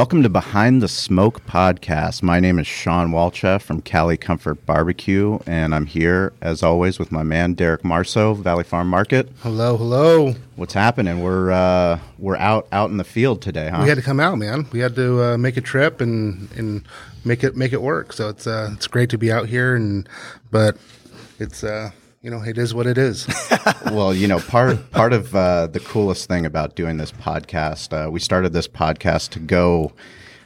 Welcome to Behind the Smoke podcast. My name is Shawn Walchef from Cali Comfort Barbecue, and I'm here as always with my man Derek Marceau, Valley Farm Market. Hello, hello. What's happening? We're uh, we're out out in the field today, huh? We had to come out, man. We had to uh, make a trip and and make it make it work. So it's uh, it's great to be out here, and but it's uh, you know, it is what it is. well, you know, part part of uh, the coolest thing about doing this podcast, uh, we started this podcast to go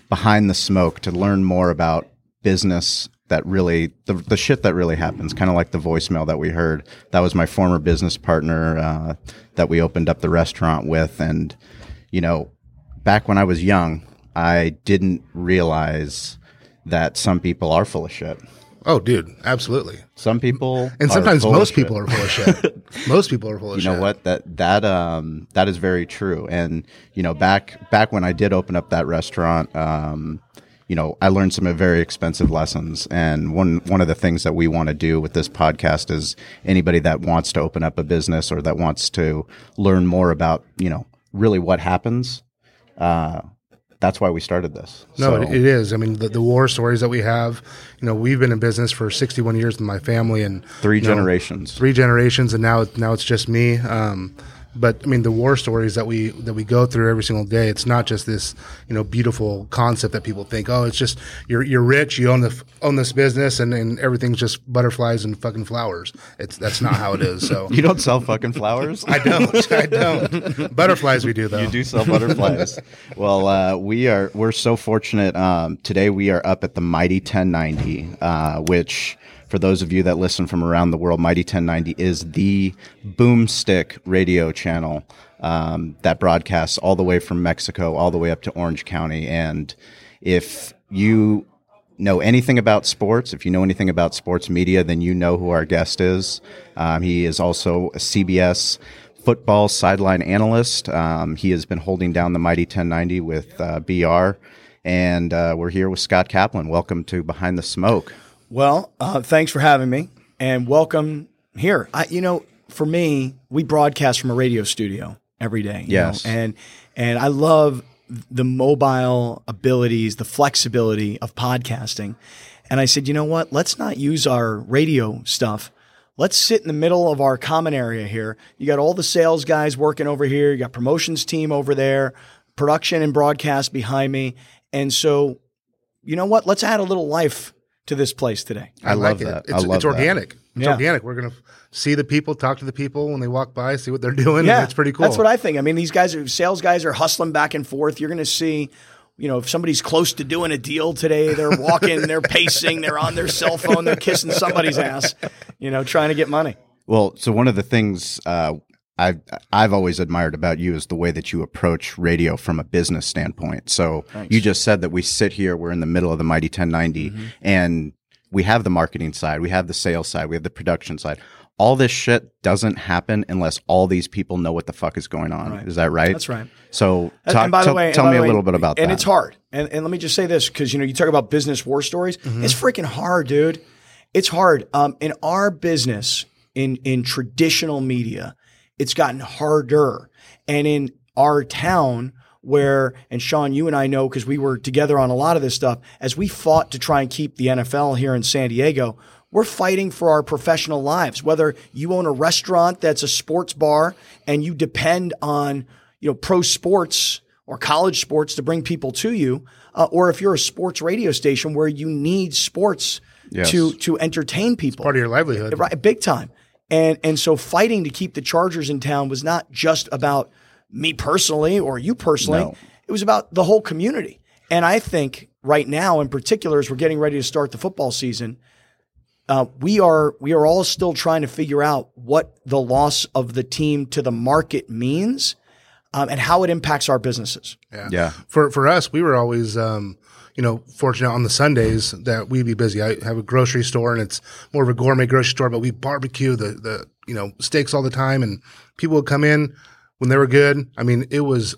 behind the smoke to learn more about business that really the, the shit that really happens kind of like the voicemail that we heard. That was my former business partner uh, that we opened up the restaurant with. And you know back when i was young i didn't realize that some people are full of shit Oh, dude, absolutely. Some people, and sometimes most people are full of shit. most people are full of you shit. know what? That that um that is very true. And you know, back back when I did open up that restaurant, um, you know, I learned some very expensive lessons. And one one of the things that we want to do with this podcast is anybody that wants to open up a business or that wants to learn more about, you know, really what happens. Uh, that's why we started this. No, so. it is. I mean, the, the, war stories that we have, you know, we've been in business for 61 years with my family and three generations, know, three generations. And now, now it's just me. Um, but I mean, the war stories that we that we go through every single day. It's not just this, you know, beautiful concept that people think. Oh, it's just you're you're rich, you own the own this business, and, and everything's just butterflies and fucking flowers. It's that's not how it is. So you don't sell fucking flowers. I don't. I don't. butterflies we do though. You do sell butterflies. well, uh, we are we're so fortunate. Um, today we are up at the Mighty 1090, uh, which for those of you that listen from around the world, Mighty 1090 is the boomstick radio channel um, that broadcasts all the way from Mexico all the way up to Orange County. And if you know anything about sports, if you know anything about sports media, then you know who our guest is. Um, he is also a CBS football sideline analyst. Um, he has been holding down the Mighty 1090 with uh, BR. And uh, we're here with Scott Kaplan. Welcome to Behind the Smoke. Well, uh, thanks for having me and welcome here. I, you know, for me, we broadcast from a radio studio every day. Yes. Know? And, and I love the mobile abilities, the flexibility of podcasting. And I said, you know what? Let's not use our radio stuff. Let's sit in the middle of our common area here. You got all the sales guys working over here. You got promotions team over there, production and broadcast behind me. And so, you know what? Let's add a little life to this place today. I, I love like that. It. It's, love it's organic. That. It's yeah. organic. We're gonna see the people, talk to the people when they walk by, see what they're doing. Yeah, it's pretty cool. That's what I think. I mean, these guys are sales guys are hustling back and forth. You're gonna see. You know, if somebody's close to doing a deal today, they're walking, they're pacing, they're on their cell phone, they're kissing somebody's ass, you know, trying to get money. Well, so one of the things uh, I've I've always admired about you is the way that you approach radio from a business standpoint. So Thanks. you just said that we sit here, we're in the middle of the mighty 1090, mm-hmm. and we have the marketing side, we have the sales side, we have the production side. All this shit doesn't happen unless all these people know what the fuck is going on. Right. Is that right? That's right. So, talk, by the way, tell me a little bit about and that. And it's hard. And, and let me just say this because you know you talk about business war stories. Mm-hmm. It's freaking hard, dude. It's hard. Um, in our business, in in traditional media, it's gotten harder. And in our town, where, and Sean, you and I know because we were together on a lot of this stuff, as we fought to try and keep the NFL here in San Diego, we're fighting for our professional lives. Whether you own a restaurant that's a sports bar and you depend on, you know, pro sports or college sports to bring people to you, uh, or if you're a sports radio station where you need sports yes. to to entertain people, it's part of your livelihood, right? Big time. And and so fighting to keep the Chargers in town was not just about me personally or you personally. No. It was about the whole community. And I think right now, in particular, as we're getting ready to start the football season, uh, we are we are all still trying to figure out what the loss of the team to the market means um, and how it impacts our businesses. Yeah. yeah. For for us, we were always, um, you know, fortunate on the Sundays that we'd be busy. I have a grocery store and it's more of a gourmet grocery store, but we barbecue the, the, you know, steaks all the time and people would come in when they were good. I mean, it was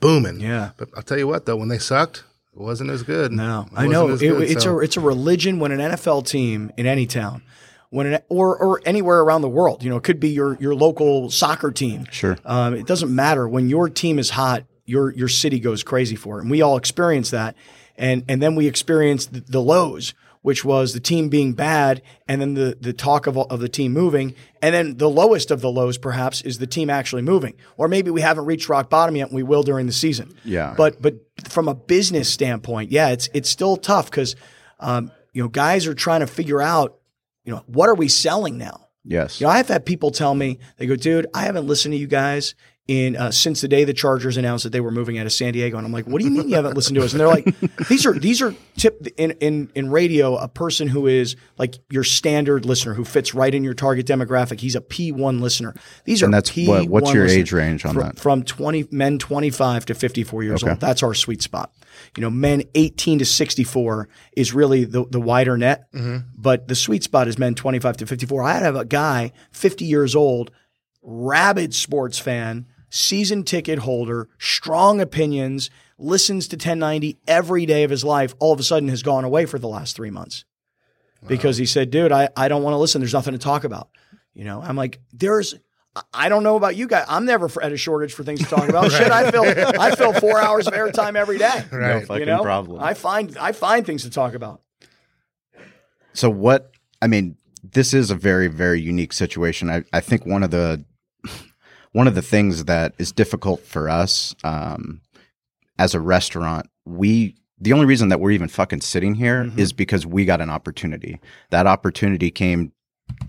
booming. Yeah. But I'll tell you what though, when they sucked, it wasn't as good. No, I know it, good, it's so- a it's a religion when an NFL team in any town, when an, or or anywhere around the world, you know, it could be your your local soccer team. Sure. um, it doesn't matter when your team is hot, your your city goes crazy for it, and we all experience that, and and then we experienced the, the lows, which was the team being bad, and then the the talk of of the team moving, and then the lowest of the lows perhaps is the team actually moving, or maybe we haven't reached rock bottom yet, and we will during the season. Yeah. But but from a business standpoint, yeah, it's it's still tough because um, you know guys are trying to figure out you know what are we selling now. Yes. You know, I've had people tell me they go, dude, I haven't listened to you guys in uh, since the day the Chargers announced that they were moving out of San Diego, and I'm like, what do you mean you haven't listened to us? And they're like, these are these are tip in in in radio a person who is like your standard listener who fits right in your target demographic. He's a P1 listener. These are And that's what- what's your age range on from, that? From 20 men 25 to 54 years Okay. old. That's our sweet spot. You know, men 18 to 64 is really the, the wider net, but the sweet spot is men 25 to 54. I have a guy 50 years old, rabid sports fan, season ticket holder, strong opinions, listens to 1090 every day of his life, all of a sudden has gone away for the last three months because he said, dude, I, I don't want to listen. There's nothing to talk about. You know, I'm like, there's, I don't know about you guys. I'm never at a shortage for things to talk about. Shit, I fill, I fill four hours of airtime every day. Right. fucking You know, problem. I find, I find things to talk about. So what? I mean, this is a very very unique situation. I, I think one of the one of the things that is difficult for us um, as a restaurant, we the only reason that we're even fucking sitting here is because we got an opportunity. That opportunity came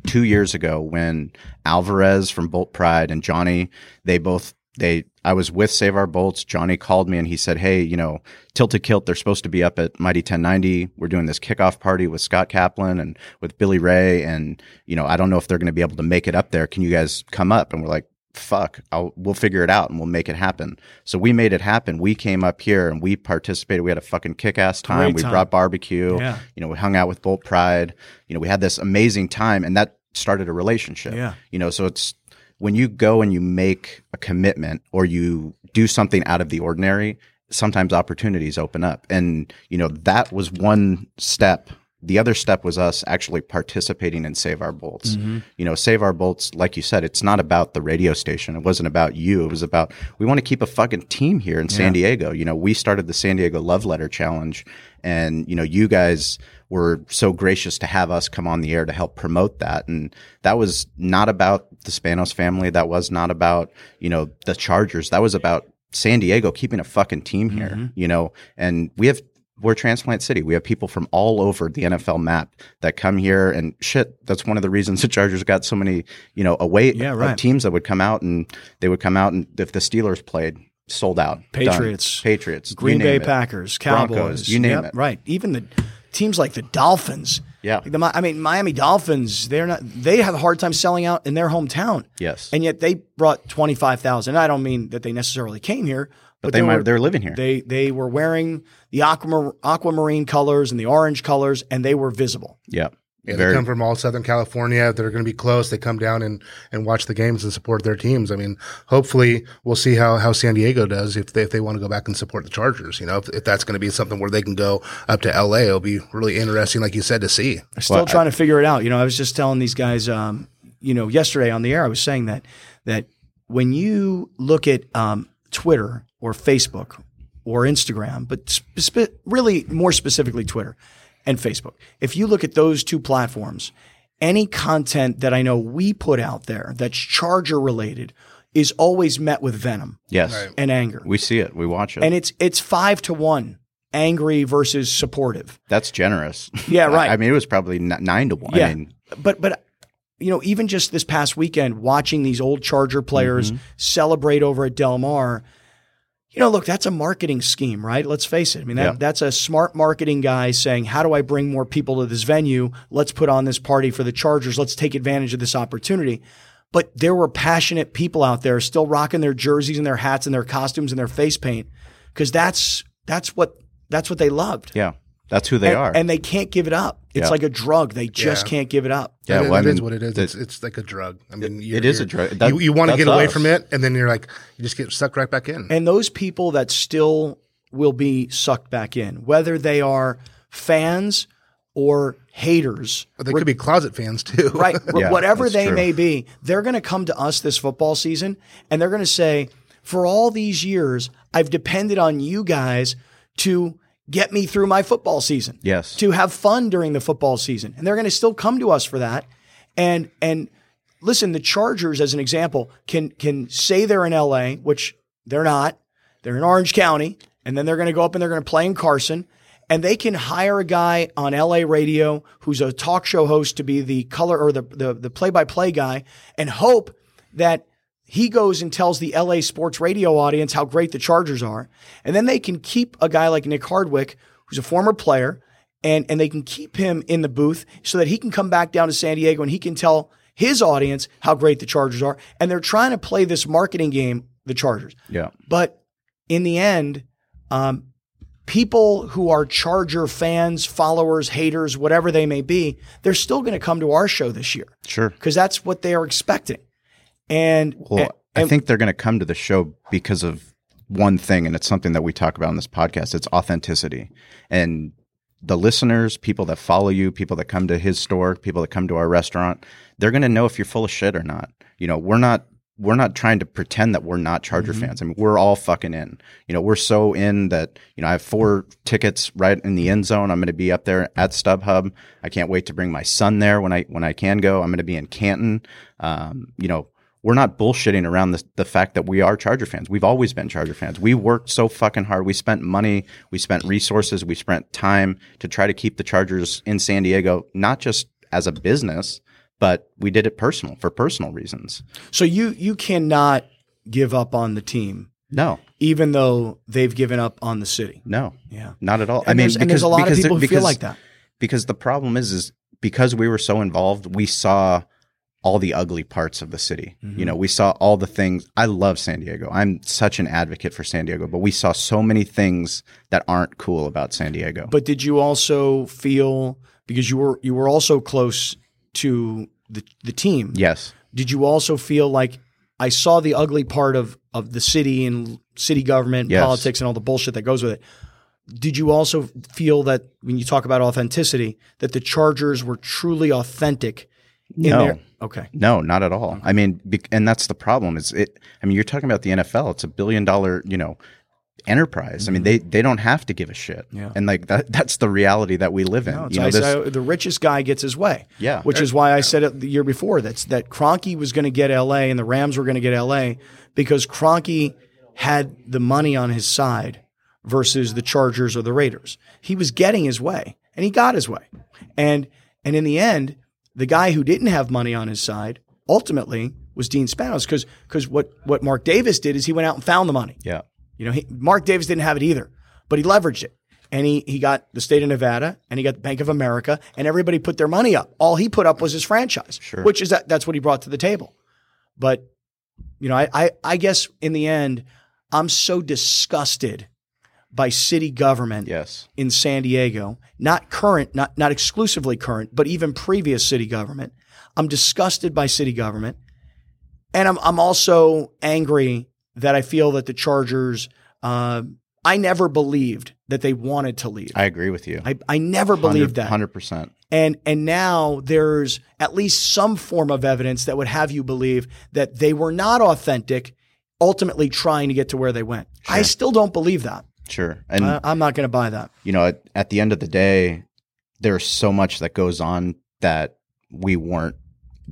two years ago when Alvarez from Bolt Pride and Johnny, they both they I was with Save Our Bolts. Johnny called me and he said, Hey, you know, Tilted Kilt, they're supposed to be up at Mighty 1090. We're doing this kickoff party with Scott Kaplan and with Billy Ray. And, you know, I don't know if they're going to be able to make it up there. Can you guys come up? And we're like, fuck, I'll, we'll figure it out and we'll make it happen. So we made it happen. We came up here and we participated. We had a fucking kick ass time. Great We brought barbecue. Yeah. You know, we hung out with Bolt Pride. You know, we had this amazing time and that started a relationship. Yeah. You know, so it's when you go and you make a commitment or you do something out of the ordinary, sometimes opportunities open up. And, you know, that was one step. The other step was us actually participating in Save Our Bolts. Mm-hmm. You know, Save Our Bolts, like you said, it's not about the radio station. It wasn't about you. It was about, we want to keep a fucking team here in San Diego. You know, we started the San Diego Love Letter Challenge and, you know, you guys were so gracious to have us come on the air to help promote that. And that was not about the Spanos family. That was not about, you know, the Chargers. That was about San Diego keeping a fucking team here, mm-hmm. you know, and we have, we're transplant city. We have people from all over the NFL map that come here and shit. That's one of the reasons the Chargers got so many, you know, away Yeah, uh, right. teams that would come out and they would come out and if the Steelers played, sold out. Done. Patriots. Patriots, Green Bay it. Packers, Broncos, Cowboys, you name Yep, it. Right. Even the teams like the Dolphins. Yeah. Like the I mean, Miami Dolphins. They're not. They have a hard time selling out in their hometown. Yes. And yet they brought twenty five thousand. I don't mean that they necessarily came here, but, they they might- were, they're living here. They they were wearing the aquamar- aquamarine colors and the orange colors, and they were visible. Yeah. Yeah, Very- they come from all Southern California. They're going to be close. They come down and, and watch the games and support their teams. I mean, hopefully we'll see how, how San Diego does if they, if they want to go back and support the Chargers. You know, if, if that's going to be something where they can go up to LA, it'll be really interesting, like you said, to see. I'm still Well, trying to figure it out. You know, I was just telling these guys, um, you know, yesterday on the air, I was saying that that when you look at um, Twitter or Facebook or Instagram, but spe- really more specifically Twitter and Facebook, if you look at those two platforms, any content that I know we put out there that's Charger related is always met with venom Yes. and anger, We see it. We watch it. and it's it's five to one, angry versus supportive. That's generous. Yeah, right. I, I mean, it was probably nine to one. Yeah. I mean, but but you know, even just this past weekend, watching these old Charger players mm-hmm. celebrate over at Del Mar, you know, look, that's a marketing scheme, right? Let's face it. I mean, that, Yeah. that's a smart marketing guy saying, "How do I bring more people to this venue? Let's put on this party for the Chargers. Let's take advantage of this opportunity." But there were passionate people out there still rocking their jerseys and their hats and their costumes and their face paint because that's that's what that's what they loved. Yeah, that's who they and, are. and they can't give it up. It's Yeah. like a drug; they just Yeah. can't give it up. yeah, It- well, I it is mean, what it is. It's, it's like a drug. I mean, it is a drug. That- you you want to that's get away us. from it, and then you're like, you just get sucked right back in. And those people that still will be sucked back in, whether they are fans or haters, But they could be closet fans too. right? Yeah, whatever they true. may be, they're going to come to us this football season and they're going to say, for all these years, I've depended on you guys to get me through my football season. Yes. To have fun during the football season. And they're going to still come to us for that. And, and listen, the Chargers, as an example, can, can say they're in LA, which they're not. They're in Orange County. And then they're going to go up and they're going to play in Carson and they can hire a guy on LA radio who's a talk show host to be the color or the the, the play-by-play guy and hope that he goes and tells the LA sports radio audience how great the Chargers are. And then they can keep a guy like Nick Hardwick, who's a former player, and, and they can keep him in the booth so that he can come back down to San Diego and he can tell his audience how great the Chargers are. And they're trying to play this marketing game, the Chargers. yeah, But in the end, um, people who are Charger fans, followers, haters, whatever they may be, they're still going to come to our show this year sure. because that's what they are expecting. And, Well, and- I think they're going to come to the show because of one thing, and it's something that we talk about in this podcast. It's authenticity, and the listeners, people that follow you, people that come to his store, people that come to our restaurant, they're going to know if you're full of shit or not. You know, we're not we're not trying to pretend that we're not Charger fans. I mean, we're all fucking in. You know, we're so in that you know I have four tickets right in the end zone. I'm going to be up there at StubHub. I can't wait to bring my son there when I when I can go. I'm going to be in Canton. Um, you know, we're not bullshitting around the, the fact that we are Charger fans. We've always been Charger fans. We worked so fucking hard. We spent money, we spent resources, we spent time to try to keep the Chargers in San Diego, not just as a business, but we did it personal for personal reasons. so you you cannot give up on the team, No, even though they've given up on the city. no, Yeah. not at all. And I mean, there's- and there's a lot of people who feel like that. Because the problem is, is because we were so involved, we saw all the ugly parts of the city. Mm-hmm. You know, we saw all the things. I love San Diego. I'm such an advocate for San Diego, but we saw so many things that aren't cool about San Diego. But did you also feel because you were you were also close to the the team? yes, Did you also feel like I saw the ugly part of of the city and city government, Yes. politics, and all the bullshit that goes with it? Did you also feel that when you talk about authenticity, that the Chargers were truly authentic No. their okay? no, not at all. I mean, be, and that's the problem. Is it? I mean, you're talking about the NFL. It's a billion dollar, you know, enterprise. I mean, they they don't have to give a shit. Mm-hmm. Yeah. and like that that's the reality that we live in. No, you know, I this- say the richest guy gets his way. Yeah. which is why I said it the year before. That's that Kroenke was going to get L.A. and the Rams were going to get L.A. because Kroenke had the money on his side versus the Chargers or the Raiders. He was getting his way, and he got his way. And and in the end, the guy who didn't have money on his side ultimately was Dean Spanos because because what what Mark Davis did is he went out and found the money. yeah, You know, he, Mark Davis didn't have it either, but he leveraged it. And he, he got the state of Nevada and he got the Bank of America and everybody put their money up. All he put up was his franchise, Sure. which is that, that's what he brought to the table. But, you know, I, I, I guess in the end, I'm so disgusted by city government yes, in San Diego, not current, not, not exclusively current, but even previous city government. I'm disgusted by city government. And I'm, I'm also angry that I feel that the Chargers, uh, I never believed that they wanted to leave. I agree with you. I, I never believed that. Hundred percent. And and now there's at least some form of evidence that would have you believe that they were not authentic, ultimately trying to get to where they went. I still don't believe that. Sure, and I, I'm not going to buy that. you know, at, at the end of the day, there's so much that goes on that we weren't,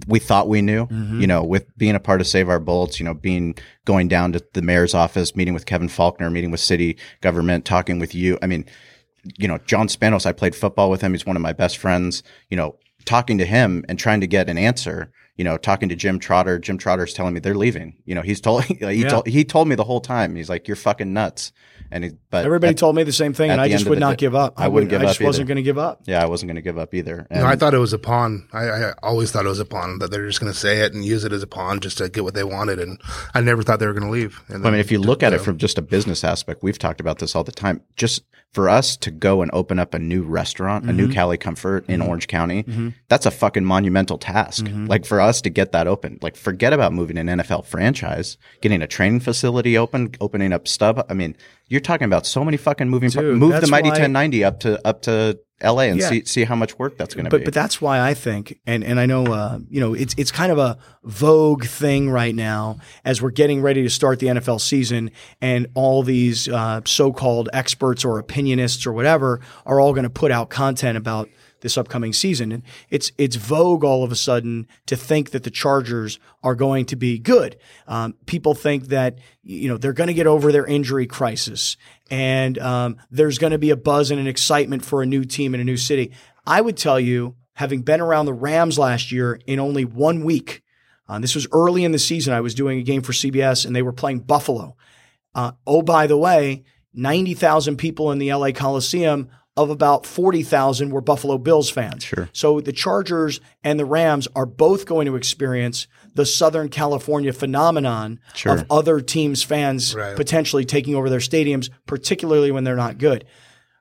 we thought we knew. Mm-hmm. You know, with being a part of Save Our Bolts, you know, being going down to the mayor's office, meeting with Kevin Faulconer, meeting with city government, talking with you. I mean, you know, John Spanos, I played football with him. He's one of my best friends. You know, talking to him and trying to get an answer. You know, talking to Jim Trotter, Jim Trotter's telling me they're leaving. You know, he's told he Yeah. told he told me the whole time. He's like, "You're fucking nuts." And he, but Everybody at- told me the same thing, and I just would not day- give up. I wouldn't give up. I just up wasn't going to give up. yeah, I wasn't going to give up either. You know, I thought it was a pawn. I, I always thought it was a pawn that they're just going to say it and use it as a pawn just to get what they wanted. And I never thought they were going to leave. And I mean, if you look at it from just a business aspect, we've talked about this all the time. Just for us to go and open up a new restaurant, a new Mm-hmm. Cali Comfort in Orange County, that's a fucking monumental task. Mm-hmm. Like for us to get that open, like forget about moving an NFL franchise, getting a training facility open, opening up stub. I mean, you're talking about so many fucking moving. par- move the mighty why- 1090 up to up to LA and Yeah. see see how much work that's going to but be. but that's why I think, and and I know, uh, you know, it's it's kind of a vogue thing right now as we're getting ready to start the NFL season, and all these uh, so-called experts or opinionists or whatever are all going to put out content about this upcoming season, and it's it's vogue all of a sudden to think that the Chargers are going to be good. Um, people think that you know they're going to get over their injury crisis, and um, there's going to be a buzz and an excitement for a new team in a new city. I would tell you, having been around the Rams last year in only one week, uh, this was early in the season. I was doing a game for CBS, and they were playing Buffalo. Uh, oh, by the way, 90,000 people in the LA Coliseum of about 40,000 were Buffalo Bills fans. Sure. So the Chargers and the Rams are both going to experience the Southern California phenomenon Sure. of other teams' fans Right. potentially taking over their stadiums, particularly when they're not good.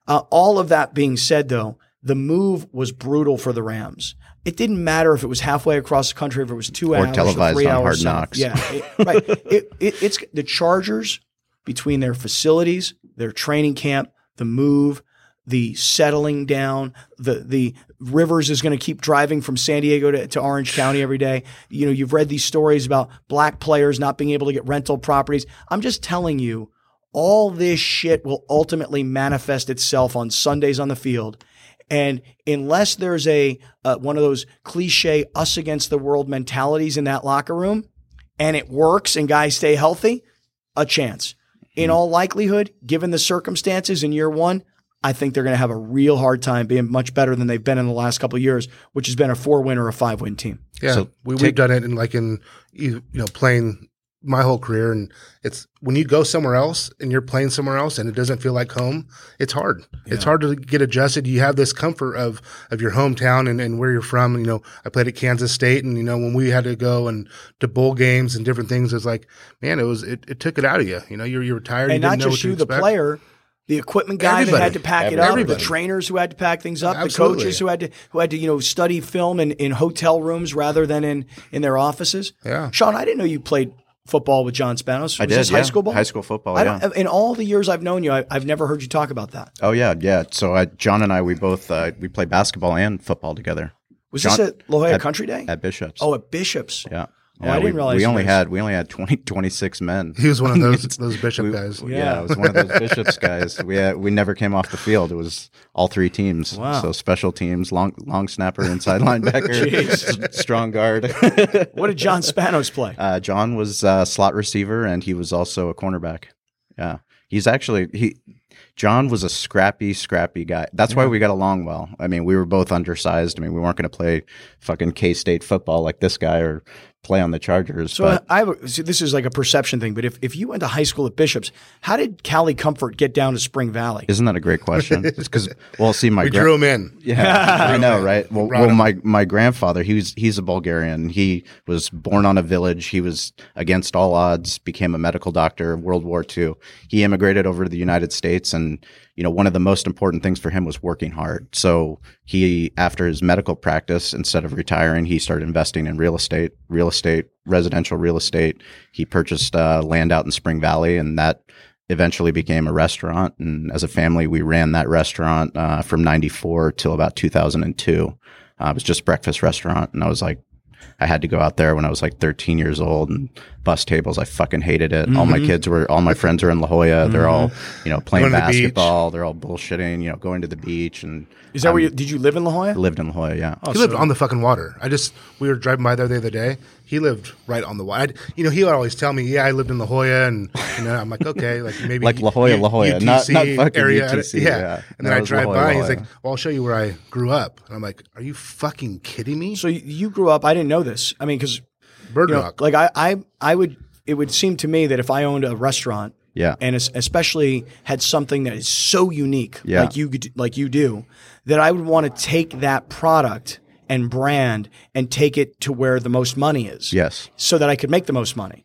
Uh, all of that being said, though, the move was brutal for the Rams. It didn't matter if it was halfway across the country, if it was two Or hours, televised or three on hours. Hard south. Knocks. Yeah, it- right. It, it, it's the Chargers between their facilities, their training camp, the move, the settling down, the the Rivers is going to keep driving from San Diego to, to Orange County every day. You know, you've read these stories about black players not being able to get rental properties. I'm just telling you, all this shit will ultimately manifest itself on Sundays on the field. And unless there's a uh, one of those cliche us against the world mentalities in that locker room, and it works and guys stay healthy, a chance. In all likelihood, given the circumstances in year one, I think they're going to have a real hard time being much better than they've been in the last couple of years, which has been a four win or a five win team. Yeah, So we, take- we've done it in like in you you know playing my whole career, and it's when you go somewhere else and you're playing somewhere else and it doesn't feel like home. It's hard. It's hard to get adjusted. You have this comfort of of your hometown and, and where you're from. You know, I played at Kansas State, and you know when we had to go and to bowl games and different things, it's like man, it was it, it took it out of you. You know, you're you're tired. and you not didn't know just what to you, the player, the equipment guy that Everybody. had to pack it up, the trainers who had to pack things up, the coaches who had to who had to you know study film in, in hotel rooms rather than in in their offices. Yeah. Shawn, I didn't know you played football with John Spanos. Was I did, this high school ball? High school football, I yeah. In all the years I've known you, I, I've never heard you talk about that. oh yeah, yeah. So I, John and I, we both uh, we play basketball and football together Was John- this at La Jolla at- Country Day? at Bishops. oh, at Bishops. yeah. Oh, Yeah, I didn't we, realize we only was- had we only had 20, 26 men. He was one of those those bishop We- guys. Yeah. Yeah. it was one of those bishops guys. We had, we never came off the field. It was all three teams. Wow. So special teams, long long snapper, inside linebacker, s- strong guard. What did John Spanos play? uh, John was uh, slot receiver, and he was also a cornerback. Yeah, he's actually he. John was a scrappy, scrappy guy. That's why we got along well. I mean, we were both undersized. I mean, we weren't going to play fucking K State football like this guy or play on the Chargers. So uh, but I have a, see, this is like a perception thing, but if, if you went to high school at Bishops, how did Cali Comfort get down to Spring Valley? isn't that a great question? Because well, see, my We gra- drew him in. Yeah, I know, right? Well, Brought well, my my grandfather, he was he's a Bulgarian. He was born on a village. He was against all odds, became a medical doctor. World War II. He immigrated over to the United States, and you know, one of the most important things for him was working hard. So he, after his medical practice, instead of retiring, he started investing in real estate, real estate, residential real estate. He purchased uh, land out in Spring Valley, and that eventually became a restaurant. And as a family, we ran that restaurant uh, from 94 till about 2002. Uh, it was just breakfast restaurant. And I was like, I had to go out there when I was like 13 years old and bus tables. I fucking hated it. All my mm-hmm. kids were, all my friends are in La Jolla. They're all, mm-hmm. you know, playing Going to the basketball. They're all bullshitting, you know, going to the beach and Is that where you did you live in La Jolla? lived in La Jolla. Yeah. He lived on the fucking water. I just we were driving by there the other day. He lived right on the wide. You know, he would always tell me, "Yeah, I lived in La Jolla," and you know, I'm like, "Okay, like maybe Like La Jolla, La Jolla, not- not fucking area." UTC, yeah. yeah. And then No, I it was La drive Jolla, by, La he's like, "Well, I'll show you where I grew up," and I'm like, "Are you fucking kidding me?" So you- you grew up. I didn't know this. I mean, because Bird you know, Rock. like I, I, I would. It would seem to me that if I owned a restaurant, Yeah. and especially had something that is so unique, Yeah. like you like you do, that I would want to take that product and brand and take it to where the most money is. Yes. so that I could make the most money.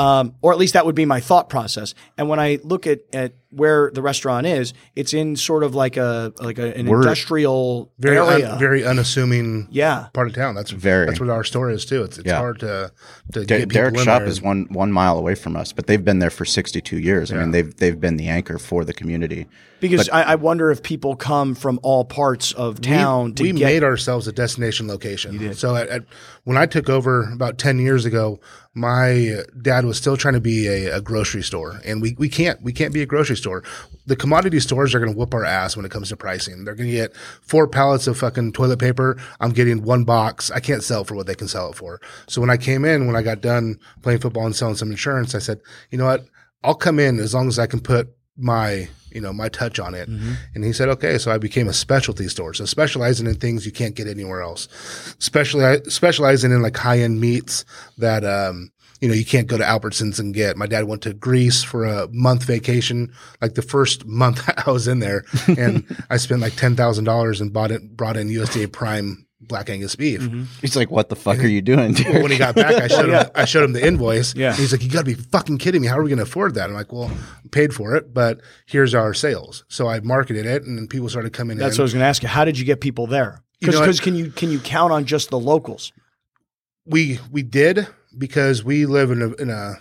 Um, or at least that would be my thought process. And when I look at, at where the restaurant is, it's in sort of like a like a, an We're- industrial very area. un, very unassuming yeah, part of town. That's Very. That's what our store is too. It's it's Yeah. hard to to Der- get people Derek's in shop there. is one one mile away from us, but they've been there for 62 years. I mean, they've they've been the anchor for the community. because I, I wonder if people come from all parts of town to we get. made ourselves a destination location. So at, at, when I took over about 10 years ago, my dad was still trying to be a, a grocery store and we, we can't, we can't be a grocery store. The commodity stores are going to whoop our ass when it comes to pricing. They're going to get four pallets of fucking toilet paper. I'm getting one box. I can't sell for what they can sell it for. So when I came in, when I got done playing football and selling some insurance, I said, you know what? I'll come in as long as I can put my you know my touch on it. And he said okay so i became a specialty store. So specializing in things you can't get anywhere else. Specially specializing in like high-end meats that um you know you can't go to albertsons and get. My dad went to greece for a month vacation like the first month i was in there. And i spent like $10000 and bought it brought in usda prime black angus beef mm-hmm. He's like, "What the fuck are you doing, dude?" well, when he got back, I showed him. I showed him the invoice. Yeah. And he's like, "You got to be fucking kidding me! How are we going to afford that?" I'm like, "Well, I paid for it, but here's our sales." So I marketed it, and then people started coming That's in. That's what I was going to ask you. How did you get people there? You know Because can you can you count on just the locals? we we did because we live in a in a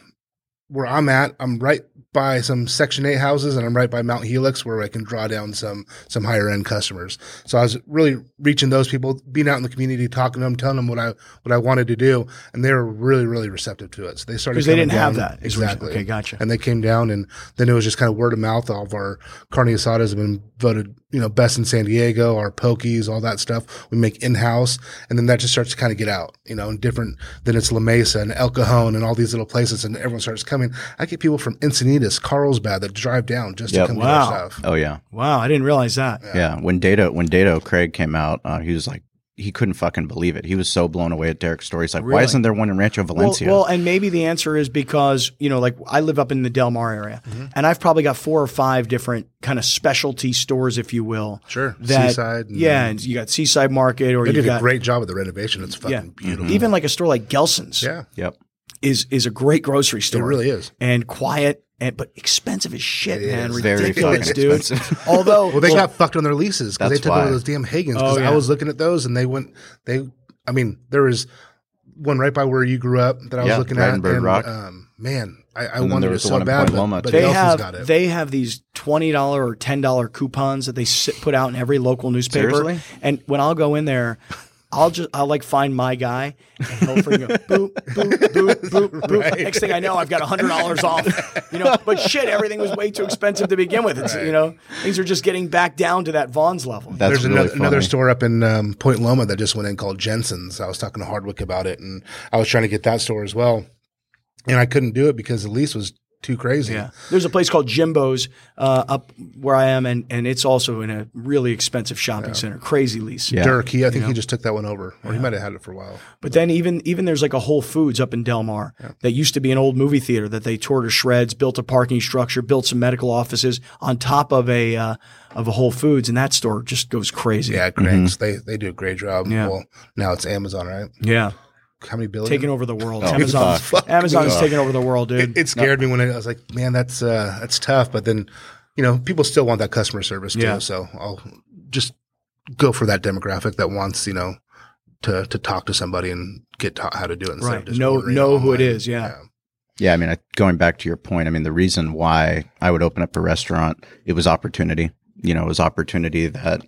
where I'm at. I'm right by some Section Eight houses, and I'm right by Mount Helix, where I can draw down some some higher end customers. So I was really reaching those people, being out in the community, talking to them, telling them what I what I wanted to do, and they were really really receptive to it. So they started Because they didn't have down. that, what you- exactly. okay, gotcha. And they came down, and then it was just kind of word of mouth. All of our carne asadas have been voted, you know, best in San Diego. Our pokies, all that stuff, we make in house, and then that just starts to kind of get out, you know, and different. than it's La Mesa and El Cajon and all these little places, and everyone starts coming. I get people from Encinitas, Carlsbad that drive down just Yep. to come Wow. get our stuff. oh yeah, Wow, I didn't realize that. yeah. When Data when Data Craig came out, uh, he was like, he couldn't fucking believe it. He was so blown away at Derek's story. He's like, "Why isn't there one in Rancho Valencia?" well, and maybe the answer is because you know, like I live up in the Del Mar area, Mm-hmm. and I've probably got four or five different kind of specialty stores, if you will. Sure. That, Seaside and- yeah, and you got Seaside Market, or They you did a great job with the renovation. It's fucking yeah, beautiful. even like a store like Gelson's Yeah, yep. is is a great grocery store. it really is. and quiet, and but expensive as shit, man. is. Very Ridiculous, fucking dude. expensive. Although, Well, they got fucked on their leases because they That's took why. over those damn Haggens. Because Oh, yeah. I was looking at those and they went. They, I mean, there was one right by where you grew up that I was Yeah, looking right at. in Bird and, Rock. Um, man, I, I And then wanted there it was the so one in bad, Point but, but too. they Gelson's have got it. they have these twenty dollar or ten dollar coupons that they sit, put out in every local newspaper. Seriously? And when I'll go in there, I'll just I'll like find my guy and he'll freaking go boop boop boop boop boop. Next thing I know, I've got hundred dollars off. You know, but shit, everything was way too expensive to begin with. It's you know things are just getting back down to that Vons level. That's There's really another, funny. another store up in um, Point Loma that just went in called Jensen's. I was talking to Hardwick about it, and I was trying to get that store as well, and I couldn't do it because the lease was too crazy. Yeah, there's a place called Jimbo's uh, up where I am, and and it's also in a really expensive shopping center. Crazy lease. Yeah. Dirk, he, I think he just took that one over, or he might have had it for a while. But then even even there's like a Whole Foods up in Del Mar that used to be an old movie theater that they tore to shreds, built a parking structure, built some medical offices on top of a uh, of a Whole Foods, and that store just goes crazy. Yeah, Greg's, they they do a great job. Yeah. Well, now it's Amazon, right? yeah, How many billion? taking over the world. Oh, Amazon's fuck. Amazon's taking over the world, dude. it, it scared me when I, I was like, man, that's uh, that's tough. But then, you know, people still want that customer service too. Yeah. So I'll just go for that demographic that wants, you know, to to talk to somebody and get taught how to do it. Instead Right. Of just Know- ordering know who it is. online. is, yeah. Yeah, I mean, I, going back to your point, I mean, the reason why I would open up a restaurant, it was opportunity. You know, it was opportunity that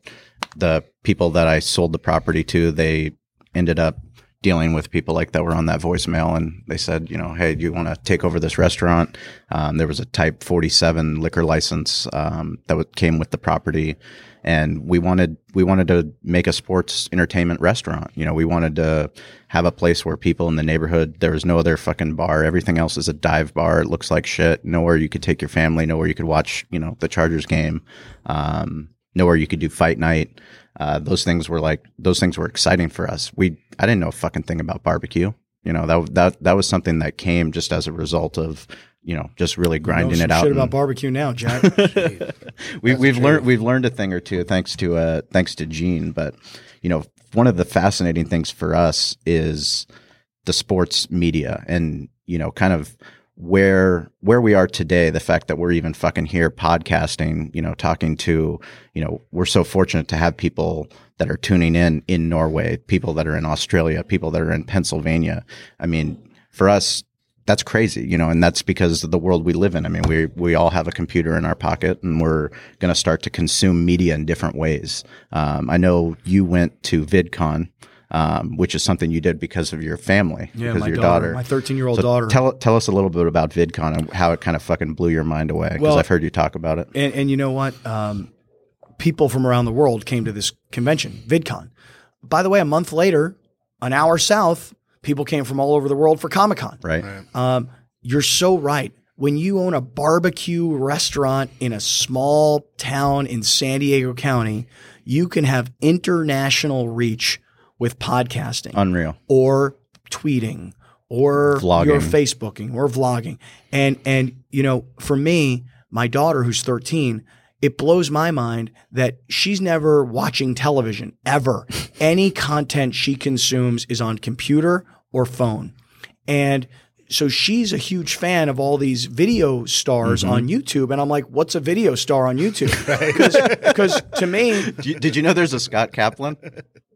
the people that I sold the property to, they ended up dealing with people like that were on that voicemail, and they said, you know, hey, do you want to take over this restaurant? Um, there was a Type 47 liquor license um, that came with the property, and we wanted we wanted to make a sports entertainment restaurant. You know, we wanted to have a place where people in the neighborhood. There was no other fucking bar. Everything else is a dive bar. It looks like shit. Nowhere you could take your family. Nowhere you could watch. You know, the Chargers game. Um, nowhere you could do fight night. Uh, those things were like those things were exciting for us. We I didn't know a fucking thing about barbecue. You know that that that was something that came just as a result of you know just really grinding Know it some out. Shit and- about barbecue now, Jack. we, we've learned we've learned a thing or two thanks to uh thanks to Gene. But you know, one of the fascinating things for us is the sports media, and you know, kind of where where we are today. The fact that we're even fucking here podcasting, you know, talking to, you know, we're so fortunate to have people that are tuning in in Norway, people that are in Australia, people that are in Pennsylvania. I mean, for us, that's crazy, you know, and that's because of the world we live in. I mean, we we all have a computer in our pocket, and we're going to start to consume media in different ways. Um, I know you went to VidCon, um, which is something you did because of your family, Yeah, because my of your daughter, daughter, my 13-year-old So daughter. Tell tell us a little bit about VidCon and how it kind of fucking blew your mind away. Because Well- I've heard you talk about it. and, and you know what? Um, people from around the world came to this convention, VidCon. By the way, a month later, an hour south, people came from all over the world for Comic Con. Right. Um, you're so right. When you own a barbecue restaurant in a small town in San Diego County, you can have international reach with podcasting Unreal. or tweeting or Vlogging. your Facebooking or vlogging. And and you know, for me, my daughter who's 13, it blows my mind that she's never watching television ever. Any content she consumes is on computer or phone. And so she's a huge fan of all these video stars Mm-hmm. on YouTube. And I'm like, what's a video star on YouTube? Because to me, Did you, did you know there's a Scott Kaplan?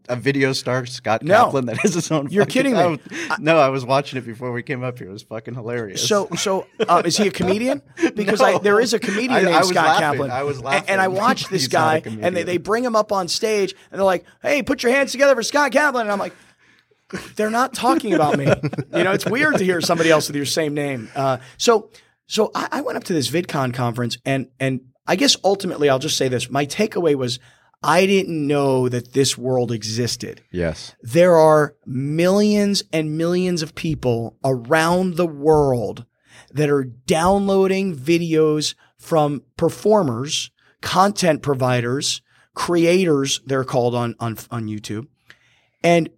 A video star, Scott No. Kaplan, that has his own. You're fucking- kidding me. I was- no, I was watching it before we came up here. It was fucking hilarious. So, so uh, is he a comedian? Because I, there is a comedian I- named Scott laughing. Kaplan. I was And- And. I watched this He's not a guy, and they, they bring him up on stage, and they're like, "Hey, put your hands together for Scott Kaplan." And I'm like, "They're not talking about me." You know, it's weird to hear somebody else with your same name. Uh, so, so I, I went up to this VidCon conference, and and I guess ultimately, I'll just say this: my takeaway was. I didn't know that this world existed yes, there are millions and millions of people around the world that are downloading videos from performers, content providers, creators, they're called on, on, on YouTube. And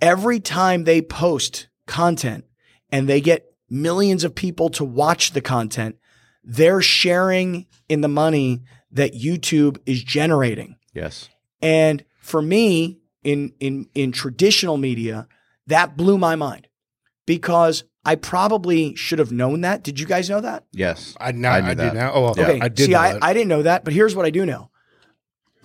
every time they post content and they get millions of people to watch the content, they're sharing in the money that YouTube is generating. Yes, And for me, in in in traditional media, that blew my mind because I probably should have known that. Did you guys know that? yes. I, now, I I, knew did that. now. Oh, Yeah. okay. I did See, know I, that. I didn't know that, but here's what I do know.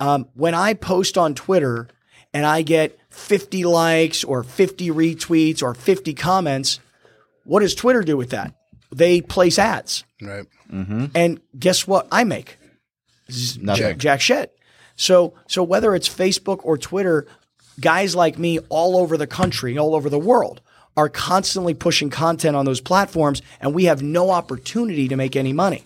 Um, when I post on Twitter and I get 50 likes or 50 retweets or 50 comments, what does Twitter do with that? They place ads. right. And guess what I make? Nothing. jack shit. So so whether it's Facebook or Twitter, guys like me all over the country, all over the world are constantly pushing content on those platforms and we have no opportunity to make any money.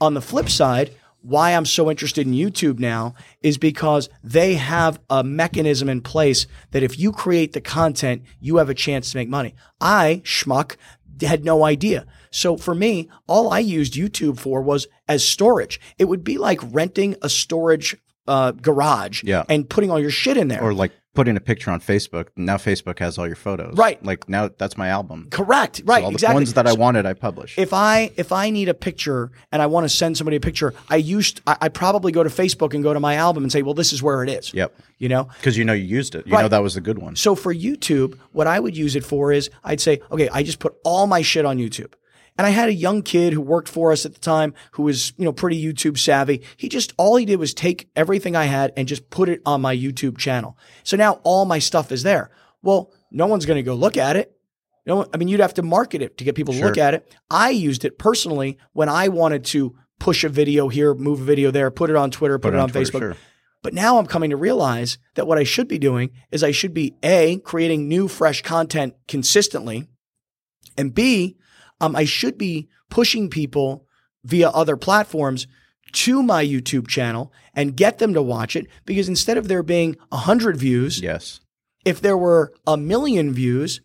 On the flip side, why I'm so interested in YouTube now is because they have a mechanism in place that if you create the content, you have a chance to make money. I, schmuck, had no idea. So for me, all I used YouTube for was as storage. It would be like renting a storage uh, garage Yeah. and putting all your shit in there. Or like putting a picture on Facebook. Now Facebook has all your photos. Right. Like now that's my album. Correct. Right. all the exactly. ones that I wanted, I publish. if I if I need a picture and I want to send somebody a picture, I used I, I probably go to Facebook and go to my album and say, well, this is where it is. Yep. You know. Because you know you used it. You know that was a good one. So for YouTube, what I would use it for is I'd say, okay, I just put all my shit on YouTube. And I had a young kid who worked for us at the time who was, you know, pretty YouTube savvy. He just, all he did was take everything I had and just put it on my YouTube channel. So now all my stuff is there. Well, no one's going to go look at it. No, I mean, you'd have to market it to get people to look at it. I used it personally when I wanted to push a video here, move a video there, put it on Twitter, put, Put it it on, on Twitter, Facebook sure. But now I'm coming to realize that what I should be doing is I should be A, creating new, fresh content consistently, and B, um, I should be pushing people via other platforms to my YouTube channel and get them to watch it because instead of there being 100 views, Yes. if there were a million views,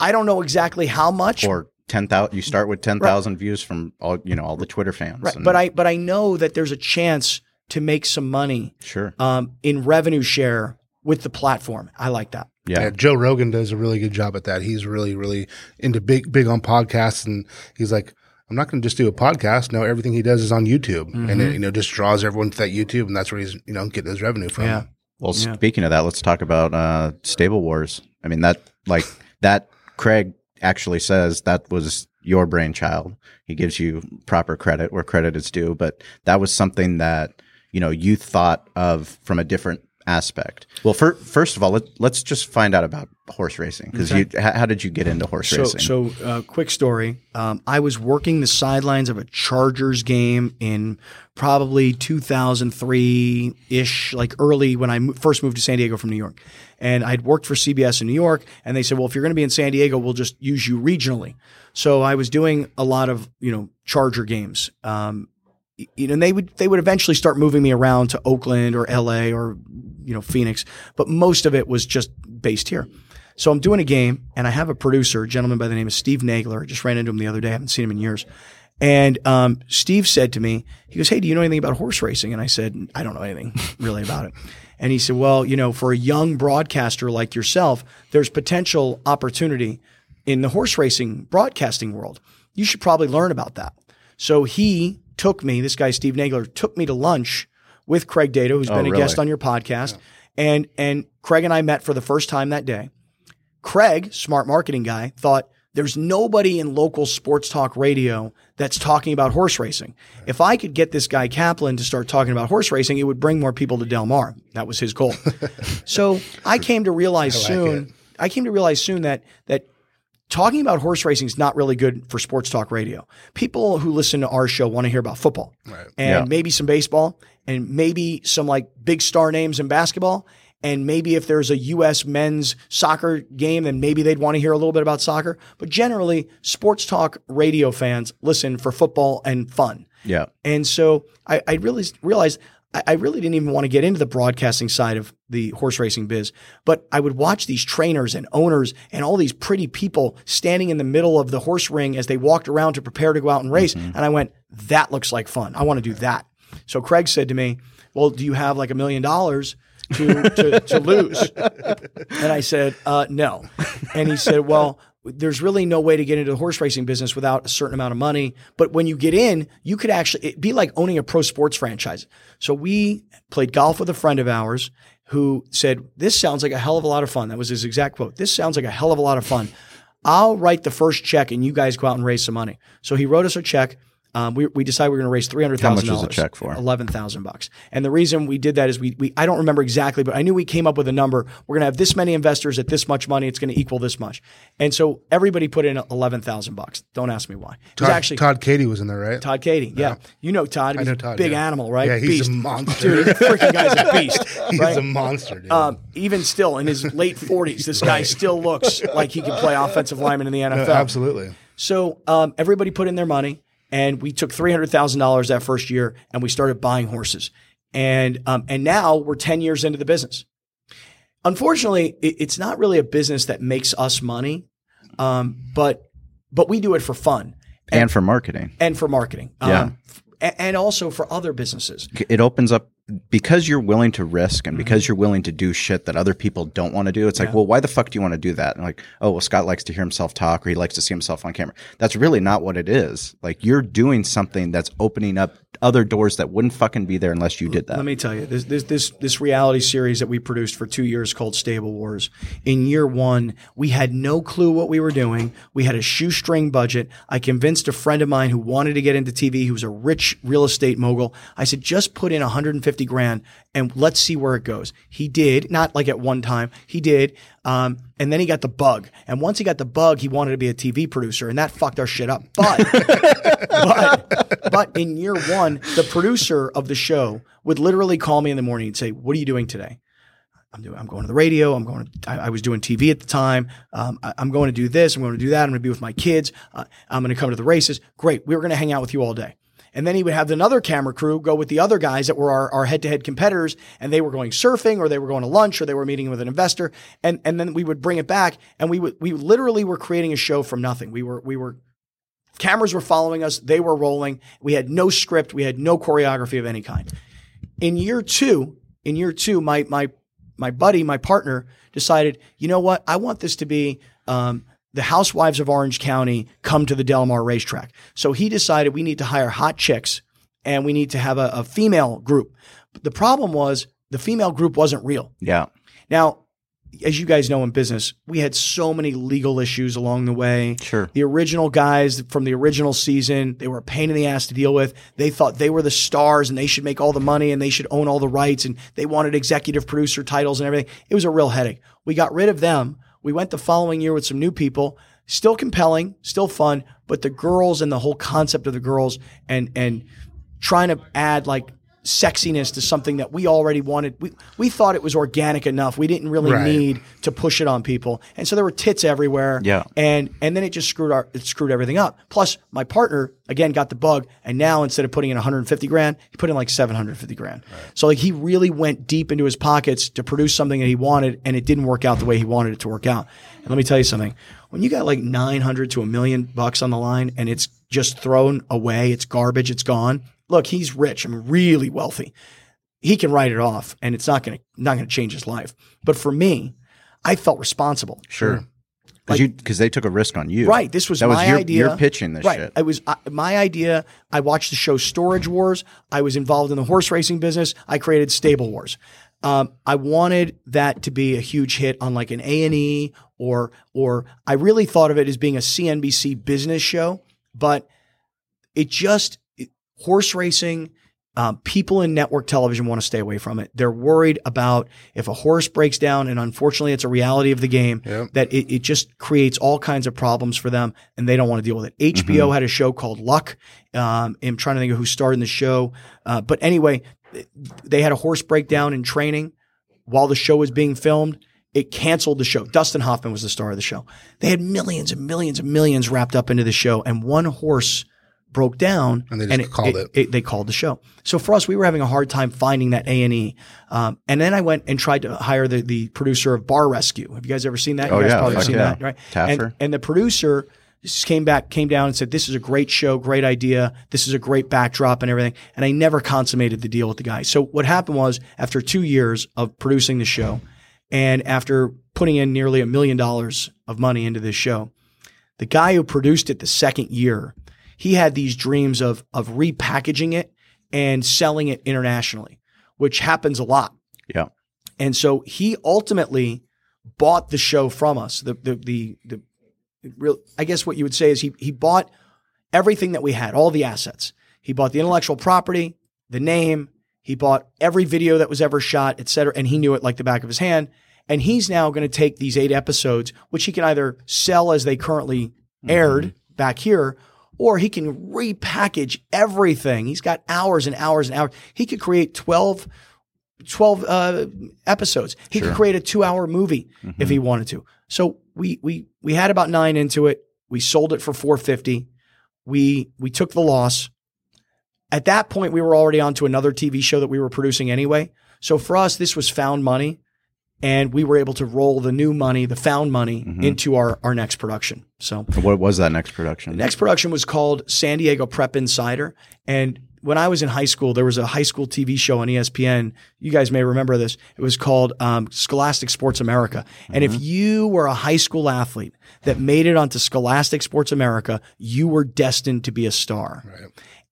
I don't know exactly how much. Or ten thousand. You start with ten thousand views from all you know all the Twitter fans. right, and- but I but I know that there's a chance to make some money sure. um, in revenue share with the platform. I like that. Yeah. Yeah, Joe Rogan does a really good job at that. He's really, really into big, big on podcasts, and he's like, I'm not going to just do a podcast. No, everything he does is on YouTube, and it, you know, just draws everyone to that YouTube, and that's where he's, you know, getting his revenue from. Yeah. Well, Yeah. speaking of that, let's talk about uh, Stable Wars. I mean that like that. Craig actually says that was your brainchild. He gives you proper credit where credit is due, but that was something that you know you thought of from a different aspect. Well, fir- first of all, let, let's just find out about horse racing because you. How, how did you get into horse So, racing? so uh, quick story. Um, I was working the sidelines of a Chargers game in probably 2003 ish, like early when I mo- first moved to San Diego from New York. And I'd worked for CBS in New York, and they said, "Well, if you're going to be in San Diego, we'll just use you regionally." So I was doing a lot of you know Charger games. Um, you know, and they would they would eventually start moving me around to Oakland or LA or you know Phoenix, but most of it was just based here. So I'm doing a game, and I have a producer, a gentleman by the name of Steve Nagler. I just ran into him the other day. I haven't seen him in years. And um, Steve said to me, he goes, "Hey, do you know anything about horse racing?" And I said, "I don't know anything really about it." And he said, "Well, you know, for a young broadcaster like yourself, there's potential opportunity in the horse racing broadcasting world. You should probably learn about that." So he took me. This guy, Steve Nagler, took me to lunch with Craig Dado, who's oh, been a really? guest on your podcast, and and Craig and I met for the first time that day. Craig, smart marketing guy, thought there's nobody in local sports talk radio that's talking about horse racing. If I could get this guy Kaplan to start talking about horse racing, it would bring more people to Del Mar. That was his goal. so I came to realize like soon. I came to realize soon that that talking about horse racing is not really good for sports talk radio. People who listen to our show want to hear about football and Yeah. maybe some baseball and maybe some like big star names in basketball. And maybe if there's a U.S. men's soccer game, then maybe they'd want to hear a little bit about soccer. But generally, sports talk radio fans listen for football and fun. yeah. And so I, I really realized I, really didn't even want to get into the broadcasting side of the horse racing biz, but I would watch these trainers and owners and all these pretty people standing in the middle of the horse ring as they walked around to prepare to go out and race. And I went, that looks like fun. I want to do that. So Craig said to me, well, do you have like a million dollars to, to, to lose? And I said, uh, no. And he said, well, there's really no way to get into the horse racing business without a certain amount of money. But when you get in, you could actually be like owning a pro sports franchise. So we played golf with a friend of ours who said, This sounds like a hell of a lot of fun. That was his exact quote. This sounds like a hell of a lot of fun. I'll write the first check and you guys go out and raise some money. So he wrote us a check. Um, we, we decided we were going to raise three hundred thousand dollars. How much was the check for? Eleven thousand bucks. And the reason we did that is we, we I don't remember exactly, but I knew we came up with a number. We're going to have this many investors at this much money. It's going to equal this much. And so everybody put in eleven thousand bucks. Don't ask me why. Todd, actually Todd Katie was in there, right? Todd Katie. Yeah. You know Todd. He's know a Todd, Big yeah. animal, right? Yeah, he's beast. a monster. Dude, the freaking guy's a beast. He's right? a monster, dude. Um, even still, in his late 40s, this guy still looks like he can play offensive lineman in the NFL. Absolutely. So um, everybody put in their money, and we took three hundred thousand dollars that first year, and we started buying horses. And um, and now we're ten years into the business. Unfortunately, it, it's not really a business that makes us money, um, but but we do it for fun And for marketing, and for marketing. Yeah. Um, and also for other businesses. it opens up because you're willing to risk and because mm-hmm. you're willing to do shit that other people don't want to do. It's like, well, why the fuck do you want to do that? And like, oh, well, Scott likes to hear himself talk or he likes to see himself on camera. That's really not what it is. Like, you're doing something that's opening up other doors that wouldn't fucking be there unless you did that. Let me tell you, this, this this this reality series that we produced for two years called Stable Wars. In year one, we had no clue what we were doing. We had a shoestring budget. I convinced a friend of mine who wanted to get into TV, who was a rich real estate mogul. I said, just put in 150 grand and let's see where it goes. He did, not like at one time. He did. Um, and then he got the bug. And once he got the bug, he wanted to be a TV producer, and that fucked our shit up. But but but in year one, the producer of the show would literally call me in the morning and say, "What are you doing today?" I'm doing. I'm going to the radio. I'm going. To, I, I was doing TV at the time. Um, I, am going to do this. I'm going to do that. I'm going to be with my kids. Uh, I'm going to come to the races. Great. We were going to hang out with you all day. And then he would have another camera crew go with the other guys that were our, head-to-head competitors, and they were going surfing, or they were going to lunch, or they were meeting with an investor, and and then we would bring it back, and we would we literally were creating a show from nothing. We were we were cameras were following us, they were rolling. We had no script, we had no choreography of any kind. In year two, in year two, my my my buddy, my partner, decided, you know what, I want this to be. Um, the housewives of Orange County come to the Del Mar racetrack. So he decided we need to hire hot chicks and we need to have a, a female group. But the problem was the female group wasn't real. Yeah. Now, as you guys know in business, we had so many legal issues along the way. Sure. The original guys from the original season, they were a pain in the ass to deal with. They thought they were the stars and they should make all the money and they should own all the rights and they wanted executive producer titles and everything. It was a real headache. We got rid of them we went the following year with some new people, still compelling, still fun, but the girls and the whole concept of the girls and and trying to add like sexiness to something that we already wanted. We we thought it was organic enough. We didn't really Right. need to push it on people. And so there were tits everywhere. Yeah. And and then it just screwed our it screwed everything up. Plus my partner again got the bug and now instead of putting in 150 grand, he put in like 750 grand. So like he really went deep into his pockets to produce something that he wanted and it didn't work out the way he wanted it to work out. And let me tell you something. When you got like 900 to a million bucks on the line and it's just thrown away, it's garbage, it's gone. Look, he's rich. I mean, really wealthy. He can write it off, and it's not going to not going to change his life. But for me, I felt responsible. Sure. Because you because they took a risk on you. Right. This was that my was your, idea. You're pitching this right. shit. It was uh, my idea. I watched the show Storage Wars. I was involved in the horse racing business. I created Stable Wars. Um, I wanted that to be a huge hit on like an A and E or or I really thought of it as being a CNBC business show, but it just it- horse racing. Um, people in network television want to stay away from it. They're worried about if a horse breaks down, and unfortunately, it's a reality of the game Yep. that it, it just creates all kinds of problems for them, and they don't want to deal with it. HBO had a show called Luck. Um, I'm trying to think of who starred in the show, uh, but anyway, they had a horse breakdown in training while the show was being filmed. It canceled the show. Dustin Hoffman was the star of the show. They had millions and millions and millions wrapped up into the show, and one horse broke down, And they just called it. They called the show. So for us, we were having a hard time finding that A and E. Um, and then I went and tried to hire the the producer of Bar Rescue. Have you guys ever seen that? Oh, you guys yeah. probably seen yeah. that, right? Taffer. And, and the producer just came back, came down and said, "This is a great show, great idea. This is a great backdrop and everything." And I never consummated the deal with the guy. So what happened was, after two years of producing the show, and after putting in nearly a million dollars of money into this show, the guy who produced it the second year, he had these dreams of of repackaging it and selling it internationally, which happens a lot. yeah. And so he ultimately bought the show from us. The the the, the real I guess what you would say is he he bought everything that we had, all the assets. He bought the intellectual property, the name, he bought every video that was ever shot, et cetera, and he knew it like the back of his hand. And he's now going to take these eight episodes, which he can either sell as they currently mm-hmm. aired back here, or he can repackage everything. He's got hours and hours and hours. He could create 12 12 uh, episodes. He could create a two hour movie if he wanted to. So we we we had about nine into it. We sold it for 450. We we took the loss. At that point, we were already on to another TV show that we were producing anyway. So for us, this was found money. And we were able to roll the new money, the found money, into our, our next production. So What was that next production? the next production was called San Diego Prep Insider. And when I was in high school, there was a high school TV show on ESPN. You guys may remember this. It was called um, Scholastic Sports America. And if you were a high school athlete that made it onto Scholastic Sports America, you were destined to be a star.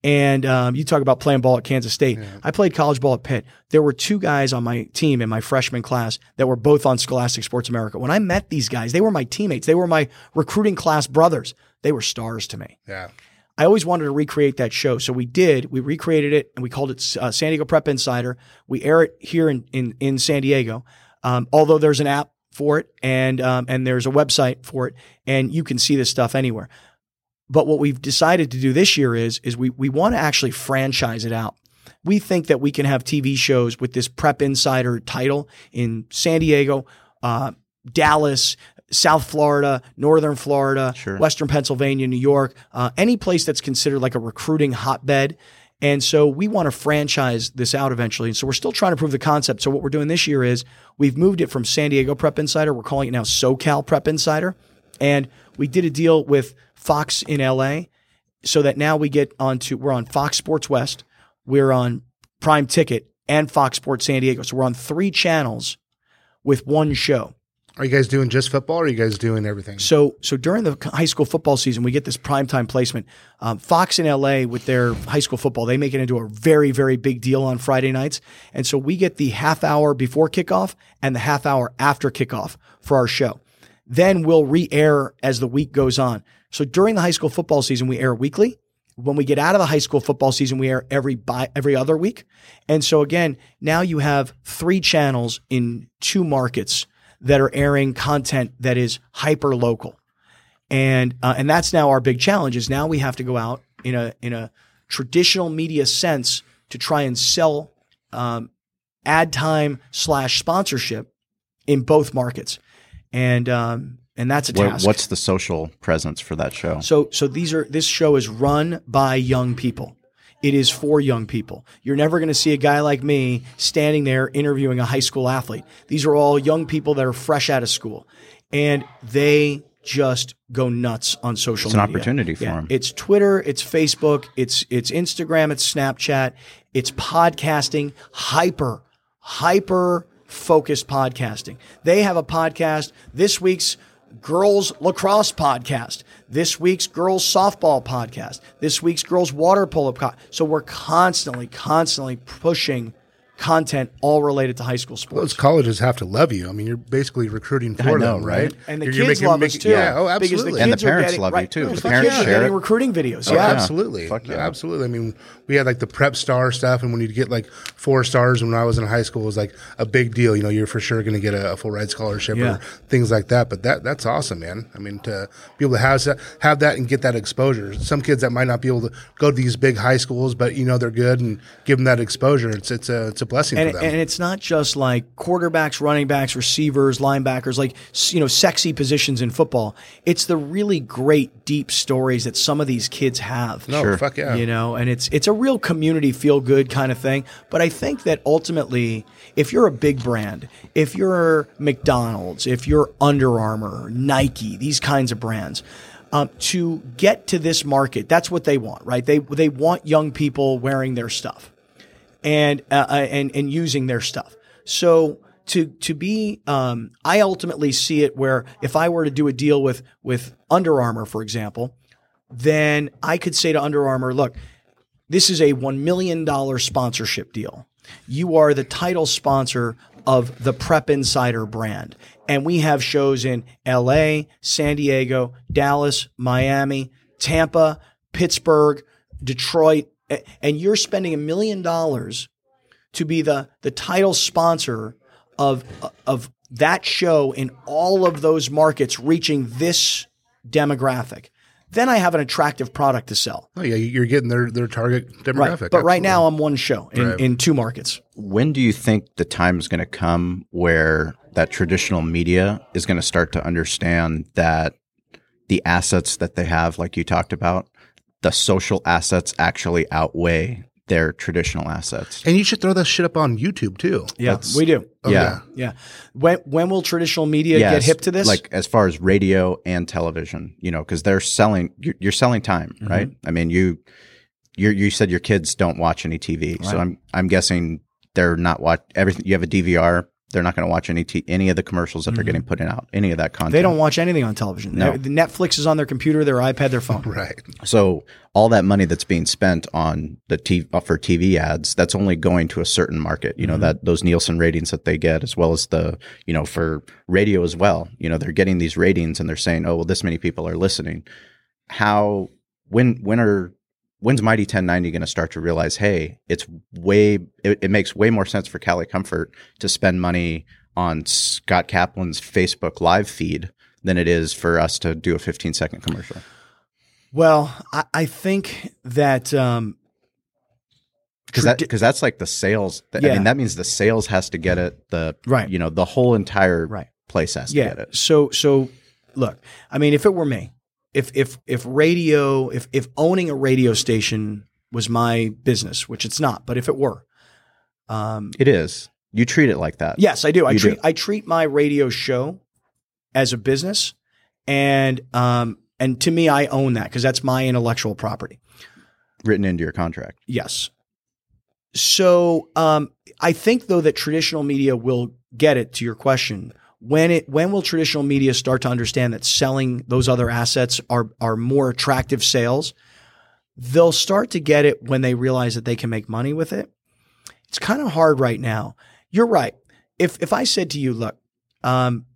And um, you talk about playing ball at Kansas State. I played college ball at Pitt. There were two guys on my team in my freshman class that were both on Scholastic Sports America. When I met these guys, they were my teammates. They were my recruiting class brothers. They were stars to me. Yeah. I always wanted to recreate that show. So we did. We recreated it and we called it uh, San Diego Prep Insider. We air it here in, in, in San Diego. Um, although there's an app for it and, um, and there's a website for it and you can see this stuff anywhere. But what we've decided to do this year is is we we want to actually franchise it out. We think that we can have TV shows with this Prep Insider title in San Diego, uh, Dallas, South Florida, Northern Florida, Sure. Western Pennsylvania, New York, uh, any place that's considered like a recruiting hotbed. And so we want to franchise this out eventually. And so we're still trying to prove the concept. So what we're doing this year is we've moved it from San Diego Prep Insider. We're calling it now SoCal Prep Insider. And we did a deal with Fox in LA so that now we get onto, we're on Fox Sports West, we're on Prime Ticket and Fox Sports San Diego. So we're on three channels with one show. Are you guys doing just football or are you guys doing everything? So, so during the high school football season, we get this primetime placement. Um, Fox in LA with their high school football, they make it into a very, very big deal on Friday nights. And so we get the half hour before kickoff and the half hour after kickoff for our show. Then we'll re-air as the week goes on. So during the high school football season, we air weekly. When we get out of the high school football season, we air every bi- every other week. And so again, now you have three channels in two markets that are airing content that is hyper local. And uh, and that's now our big challenge is now we have to go out in a in a traditional media sense to try and sell um, ad time slash sponsorship in both markets. And um, and that's a task. what's the social presence for that show? So so these are this show is run by young people. It is for young people. You're never going to see a guy like me standing there interviewing a high school athlete. These are all young people that are fresh out of school and they just go nuts on social media. It's an media. opportunity them. It's Twitter, it's Facebook, it's it's Instagram, it's Snapchat, it's podcasting, hyper hyper focused podcasting. They have a podcast this week's girls lacrosse podcast, this week's girls softball podcast, this week's girls water polo. Po- so we're constantly, constantly pushing content all related to high school sports. Those colleges have to love you. I mean, you're basically recruiting for know, them, right? right? And the You're- you're kids making- love us too. Yeah, oh, Because absolutely. the And the parents getting, love you too. The, The kids parents are share getting it. recruiting videos. Oh, yeah. absolutely. Fuck yeah. Absolutely. I mean, we had like the prep star stuff, and when you get like four stars when I was in high school, it was like a big deal. You know, you're for sure going to get a, a full ride scholarship Yeah. or things like that. But that that's awesome, man. I mean, to be able to have that, have that and get that exposure. Some kids that might not be able to go to these big high schools, but you know they're good and give them that exposure. It's it's a it's a blessing and, for them. and it's not just like quarterbacks, running backs, receivers, linebackers, like you know, sexy positions in football. It's the really great, deep stories that some of these kids have. no, Sure. fuck yeah. You know, and it's it's a real community feel good kind of thing. But I think that ultimately, if you're a big brand, if you're McDonald's, if you're Under Armour, Nike, these kinds of brands, um, to get to this market, that's what they want, right? They they want young people wearing their stuff and uh, uh, and and using their stuff. So to to be, um, I ultimately see it where if I were to do a deal with with Under Armour, for example, then I could say to Under Armour, look, this is a $1 million sponsorship deal. You are the title sponsor of the Prep Insider brand. And we have shows in LA, San Diego, Dallas, Miami, Tampa, Pittsburgh, Detroit. A- And you're spending a million dollars to be the, the title sponsor of, of that show in all of those markets reaching this demographic. Then I have an attractive product to sell. oh yeah, you're getting their their target Right. demographic. But right now I'm one show in, Right. in two markets. when do you think the time is going to come where that traditional media is going to start to understand that the assets that they have, like you talked about, the social assets actually outweigh their traditional assets? and you should throw that shit up on YouTube too. Yeah, That's- we do. Oh, yeah. Yeah. When when will traditional media get hip to this? Like as far as radio and television, you know, because they're selling, you're, you're selling time, Mm-hmm. right? I mean, you, you you said your kids don't watch any TV, so I'm I'm guessing they're not watch everything. You have a DVR, they're not going to watch any t- any of the commercials that they're getting put in out, any of that content. Mm-hmm. they don't watch anything on television. No. The Netflix is on their computer, their iPad, their phone. Right. So all that money that's being spent on the T- uh, for TV ads, that's only going to a certain market. You know Mm-hmm. that those Nielsen ratings that they get, as well as the you know for radio as well. You know they're getting these ratings and they're saying, oh well, this many people are listening. How when when are when's Mighty 1090 going to start to realize, hey, it's way it, it makes way more sense for Cali Comfort to spend money on Scott Kaplan's Facebook live feed than it is for us to do a 15 second commercial. Well, I, I think that um, because that because that's like the sales. I Yeah. mean, that means the sales has to get it. The Right. you know, the whole entire Right. place has to yeah. get it. So so look, I mean, if it were me, if if if radio, if if owning a radio station was my business, which it's not, but if it were, um, It is. You treat it like that. yes, I do. I You treat do. I treat my radio show as a business, and um, and to me, I own that because that's my intellectual property. Written into your contract. Yes. So um, I think though that traditional media will get it to your question. When it when will traditional media start to understand that selling those other assets are are more attractive sales? They'll start to get it when they realize that they can make money with it. It's kind of hard right now. You're right. If if I said to you, look, um,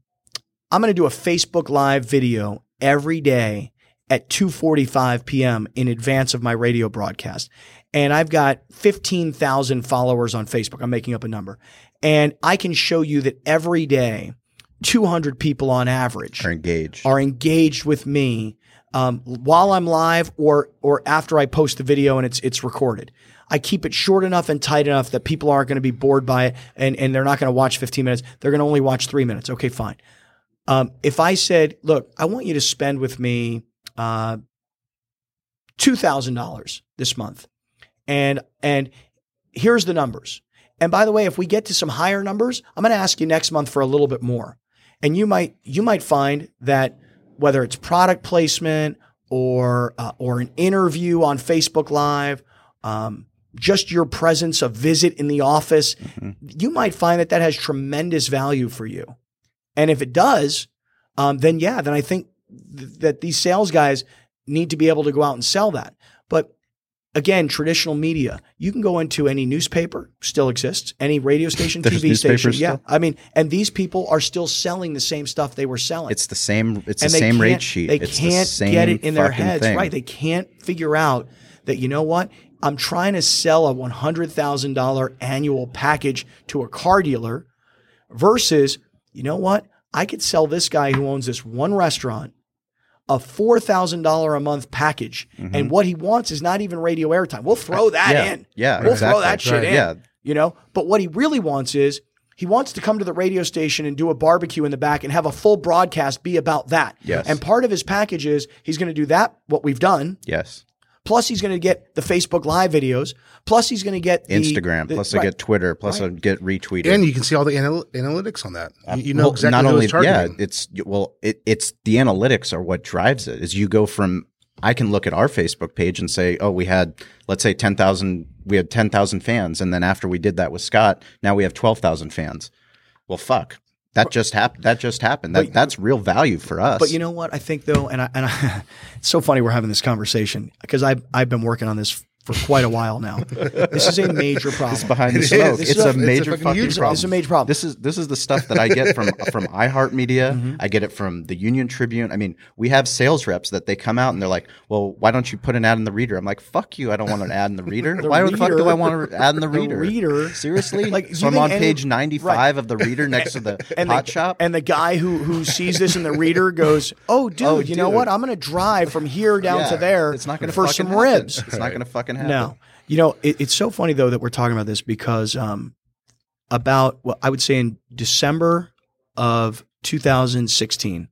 I'm going to do a Facebook Live video every day at 2:45 p.m. in advance of my radio broadcast, and I've got 15,000 followers on Facebook. I'm making up a number, and I can show you that every day, 200 people on average Are engaged. are engaged with me um, while I'm live or or after I post the video and it's it's recorded. I keep it short enough and tight enough that people aren't going to be bored by it and, and they're not going to watch 15 minutes. They're going to only watch three minutes. Okay, fine. Um, if I said, look, I want you to spend with me uh, $2,000 this month and and here's the numbers. And by the way, if we get to some higher numbers, I'm going to ask you next month for a little bit more. And you might you might find that whether it's product placement or uh, or an interview on Facebook Live, um, just your presence, a visit in the office, you might find that that has tremendous value for you. And if it does, um, then yeah, then I think th- that these sales guys need to be able to go out and sell that. Again, traditional media, you can go into any newspaper, still exists, any radio station, TV station. newspapers Yeah. I mean, and these people are still selling the same stuff they were selling. It's the same. It's and the same rate sheet. They it's can't the same get it in their heads. thing. Right. They can't figure out that, you know what? I'm trying to sell a $100,000 annual package to a car dealer versus, you know what? I could sell this guy who owns this one restaurant a $4,000 a month package. And what he wants is not even radio airtime. We'll throw that Mm-hmm. yeah, in. yeah, We'll exactly. throw that shit Right. in. Yeah. You know, but what he really wants is he wants to come to the radio station and do a barbecue in the back and have a full broadcast be about that. Yes. And part of his package is he's going to do that, what we've done. Yes. Plus, he's going to get the Facebook Live videos. Plus, he's going to get the, Instagram. the- plus, right. I get Twitter. Plus, I get retweeted. And you can see all the anal- analytics on that. You, uh, you know Well, exactly not only it's yeah it's well it, it's the analytics are what drives it is you go from i can look at our facebook page and say oh we had let's say 10,000 we had 10,000 fans and then after we did that with scott now we have 12,000 fans well fuck that just happened that just happened that, that's real value for us But you know what? I think though, and I, and I, it's so funny we're having this conversation because I've I've been working on this for quite a while now. this is a major problem. it's behind the smoke it's, a, a- it's a major fucking fucking problem It's a major problem. this is this is the stuff that I get from from iHeartMedia. Mm-hmm. I get it from the Union Tribune. I mean, we have sales reps that they come out and they're like, "Well, why don't you put an ad in the Reader?" I'm like, "Fuck you! I don't want an ad in the Reader. The why the fuck do I want an ad in the the Reader? Reader- seriously? Like, so I'm on any- page 95 Right. of the Reader next to the and pot the, shop. And the guy who who sees this in the reader goes, "Oh, dude, Oh, you know what? I'm going to drive from here down Yeah, to there It's not going to for some ribs." It's not going to fucking happen. No, you know it, it's so funny though that we're talking about this because um, about well, I would say in December of 2016,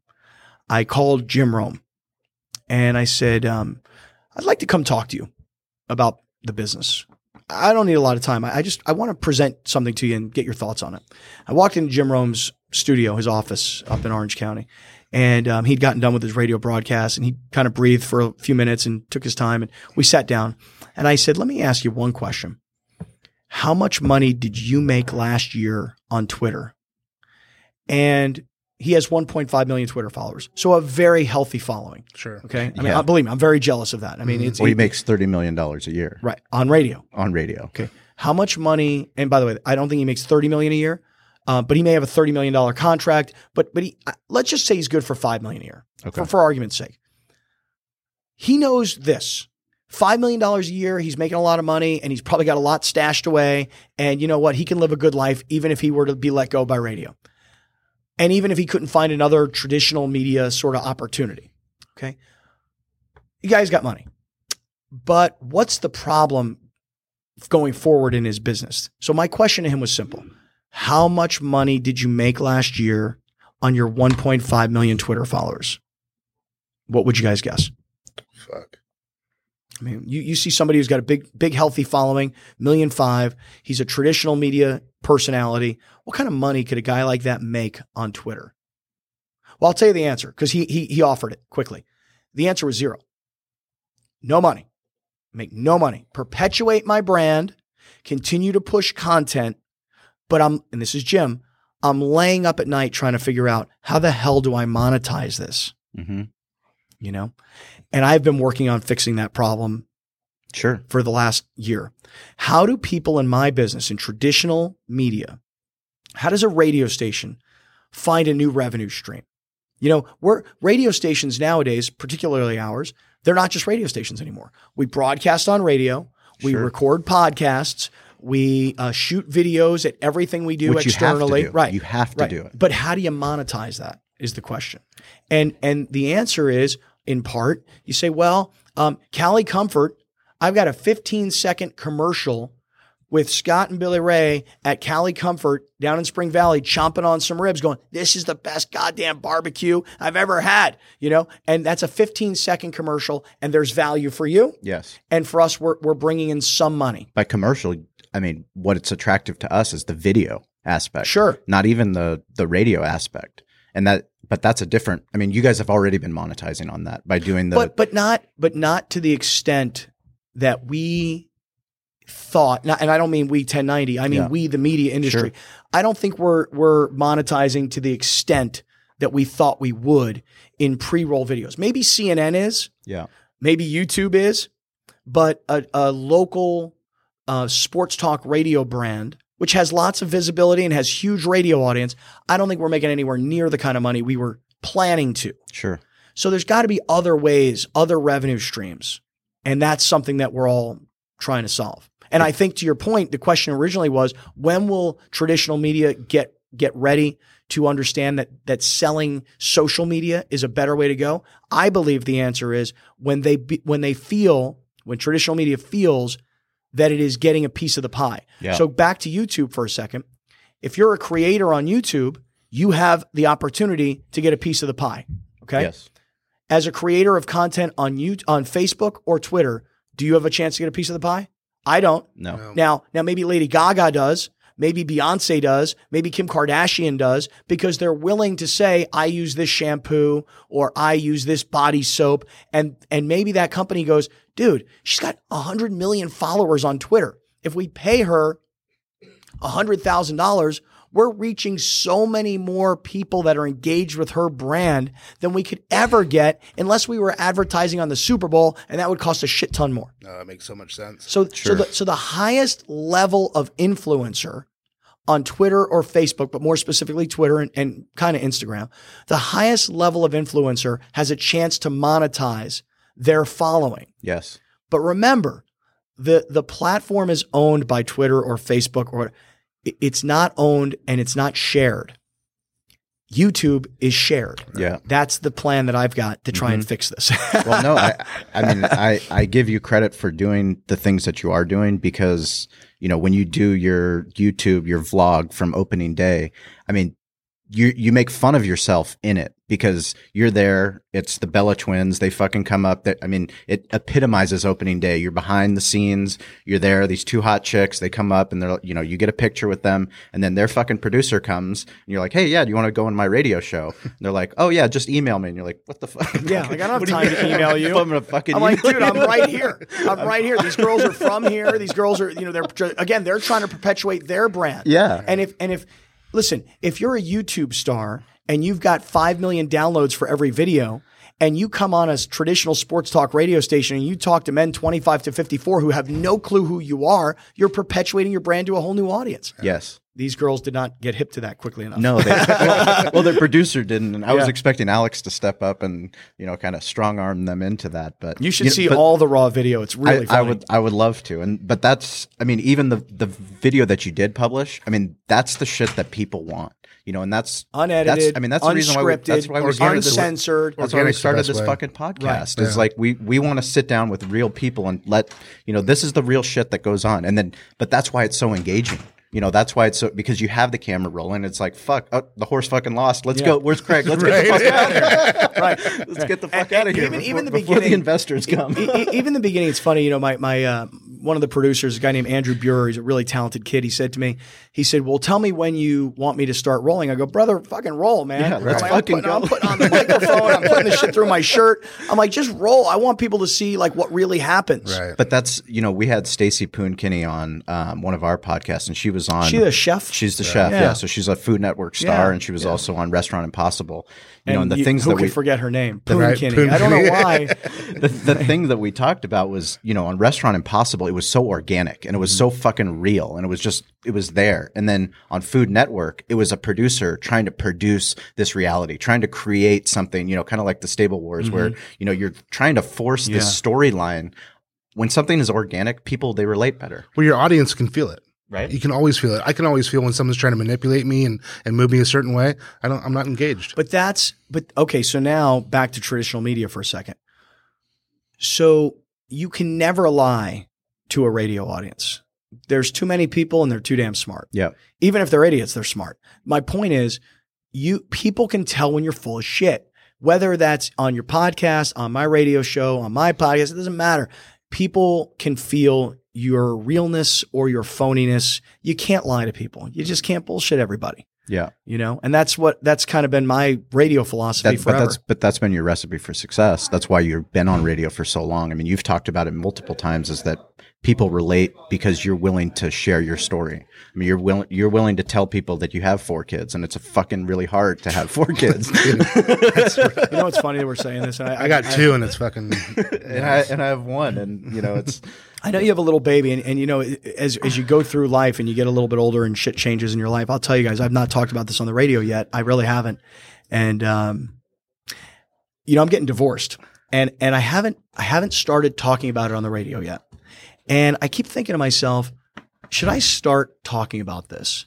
I called Jim Rome and I said, um, "I'd like to come talk to you about the business." I don't need a lot of time. I I just I want to present something to you and get your thoughts on it. I walked into Jim Rome's studio, his office up in Orange County, and um, he'd gotten done with his radio broadcast, and he kind of breathed for a few minutes and took his time, and we sat down, and I said, "Let me ask you one question: How much money did you make last year on Twitter?" And he has 1.5 million Twitter followers, so a very healthy following. Sure. Okay, I mean, Yeah. believe me, I'm very jealous of that. I mean, it's Well, he it- makes $30 million a year right on radio. on radio. Okay. How much money? And by the way, I don't think he makes thirty million a year, uh, but he may have a thirty million dollar contract. But but he uh, let's just say he's good for five million a year, Okay. for, for argument's sake. He knows this. Five million dollars a year, he's making a lot of money, and he's probably got a lot stashed away. And you know what? He can live a good life, even if he were to be let go by radio, and even if he couldn't find another traditional media sort of opportunity. Okay. You guys got money. But what's the problem going forward in his business? So my question to him was simple. How much money did you make last year on your 1.5 million Twitter followers? What would you guys guess? Fuck. I mean, you, you see somebody who's got a big, big, healthy following, million five. He's a traditional media personality. What kind of money could a guy like that make on Twitter? Well, I'll tell you the answer because he, he he offered it quickly. The answer was zero. No money. Make no money. Perpetuate my brand. Continue to push content. But I'm, and this is Jim, I'm laying up at night trying to figure out how the hell do I monetize this? hmm You know? And I've been working on fixing that problem Sure. for the last year. How do people in my business, in traditional media, how does a radio station find a new revenue stream? You know, we're radio stations nowadays, particularly ours, they're not just radio stations anymore. We broadcast on radio, we Sure. record podcasts, we uh, shoot videos at everything we do Which you have to externally. do. Right. You have to right. do it. But how do you monetize that is the question. And and the answer is in part, you say, well, um, Cali Comfort, I've got a 15 second commercial with Scott and Billy Ray at Cali Comfort down in Spring Valley, chomping on some ribs, going, This is the best goddamn barbecue I've ever had, you know? And that's a 15 second commercial, and there's value for you. Yes. And for us, we're, we're bringing in some money. By commercial, I mean what it's attractive to us is the video aspect. Sure. Not even the the radio aspect. And that but that's a different I mean, you guys have already been monetizing on that by doing the but but not but not to the extent that we thought not, and I don't mean we 1090 I mean Yeah. we the media industry Sure. I don't think we're we're monetizing to the extent that we thought we would in pre-roll videos maybe CNN is Yeah. maybe YouTube is but a, a local uh, sports talk radio brand which has lots of visibility and has huge radio audience I don't think we're making anywhere near the kind of money we were planning to Sure. so there's got to be other ways, other revenue streams. And that's something that we're all trying to solve. And I think to your point, the question originally was when will traditional media get get ready to understand that that selling social media is a better way to go? I believe the answer is when they be, when they feel when traditional media feels that it is getting a piece of the pie. Yeah. So back to YouTube for a second. If you're a creator on YouTube, you have the opportunity to get a piece of the pie. Okay Yes. as a creator of content on you on Facebook or Twitter, do you have a chance to get a piece of the pie? I don't. No. No. Now, now maybe Lady Gaga does, maybe Beyonce does, maybe Kim Kardashian does because they're willing to say I use this shampoo or I use this body soap and and maybe that company goes, "Dude, she's got 100 million followers on Twitter. If we pay her $100,000, we're reaching so many more people that are engaged with her brand than we could ever get unless we were advertising on the Super Bowl, and that would cost a shit ton more. No, that makes so much sense. So, so, the, so the highest level of influencer on Twitter or Facebook, but more specifically Twitter and, and kind of Instagram, the highest level of influencer has a chance to monetize their following. Yes. But remember, the the platform is owned by Twitter or Facebook or it's not owned and it's not shared. YouTube is shared. Yeah. That's the plan that I've got to try and mm-hmm. fix this. well, no, I, I mean, I, I give you credit for doing the things that you are doing because, you know, when you do your YouTube, your vlog from opening day, I mean, you, you make fun of yourself in it because you're there. It's the Bella twins. They fucking come up that, I mean, it epitomizes opening day. You're behind the scenes. You're there. These two hot chicks, they come up and they're, you know, you get a picture with them and then their fucking producer comes and you're like, Hey, yeah, do you want to go on my radio show? And they're like, Oh yeah, just email me. And you're like, what the fuck? Yeah, like, I don't have do time to email you. I'm gonna fucking. I'm like, dude, I'm right here. I'm right here. These girls are from here. These girls are, you know, they're again, they're trying to perpetuate their brand. Yeah. And if and if listen, if you're a YouTube star and you've got 5 million downloads for every video and you come on a traditional sports talk radio station and you talk to men 25 to 54 who have no clue who you are, you're perpetuating your brand to a whole new audience. Yes. These girls did not get hip to that quickly enough. No. They, well, well, their producer didn't, and I was expecting Alex to step up and you know kind of strong arm them into that. But You should know, see but all the raw video. It's really I, funny. I would. I would love to. And but that's. I mean, even the the video that you did publish. I mean, that's the shit that people want. you know, and that's Unedited, That's, I mean, that's the reason why we, that's why we started this. uncensored. That's why we started this way. fucking podcast. Right. It's Yeah. like we we want to sit down with real people and let you know this is the real shit that goes on, and then but that's why it's so engaging. You know, that's why it's so because you have the camera rolling. It's like fuck, oh, the horse fucking lost. Let's Yeah. go. Where's Craig? Let's get the fuck out of here. right. Let's get the fuck And- out of here. even- before, even the beginning- the investors come. Even the beginning, it's funny. You know, my my uh, one of the producers, a guy named Andrew Buer, he's a really talented kid. He said to me, he said, "Well, tell me when you want me to start rolling." I go, "Brother, fucking roll, man. Yeah, let's I'm, fucking I'm putting, I'm putting on the microphone. I'm putting the shit through my shirt. I'm like, just roll. I want people to see like what really happens. Right. But that's you know we had Stacey Poon-Kinney on um, one of our podcasts, and she was on. She a chef. She's the chef, yeah. Yeah. So she's a Food Network star, Yeah. and she was also on Restaurant Impossible. You know, and the you- things that we forget her name, Poon Right. Poon I don't know why. the, the thing that we talked about was you know on Restaurant Impossible, it was so organic and it was so mm-hmm. fucking real, and it was just it was there. And then on Food Network, it was a producer trying to produce this reality, trying to create something, you know, kind of like the Stable Wars, where mm-hmm. you know you're trying to force this storyline. When something is organic, people they relate better. Well, your audience can feel it. Right. You can always feel it. I can always feel when someone's trying to manipulate me and, and move me a certain way. I don't. I'm not engaged. But that's but okay. So now back to traditional media for a second. So you can never lie to a radio audience. There's too many people and they're too damn smart. Yeah. Even if they're idiots, they're smart. My point is, you people can tell when you're full of shit. Whether that's on your podcast, on my radio show, on my podcast, it doesn't matter. People can feel your realness or your phoniness. You can't lie to people. You just can't bullshit everybody Yeah. you know and that's what that's kind of been my radio philosophy That, but that's but that's been your recipe for success. That's why you've been on radio for so long. I mean, you've talked about it multiple times. Is that people relate because you're willing to share your story. I mean, you're willing you're willing to tell people that you have four kids, and it's a fucking really hard to have four kids. you know it's funny that we're saying this I, I got two, and it's fucking. and I and I have one, and you know it's I know you have a little baby and, and you know as as you go through life and you get a little bit older and shit changes in your life I'll tell you guys I've not talked about this on the radio yet I really haven't and um you know I'm getting divorced and and I haven't I haven't started talking about it on the radio yet and I keep thinking to myself should I start talking about this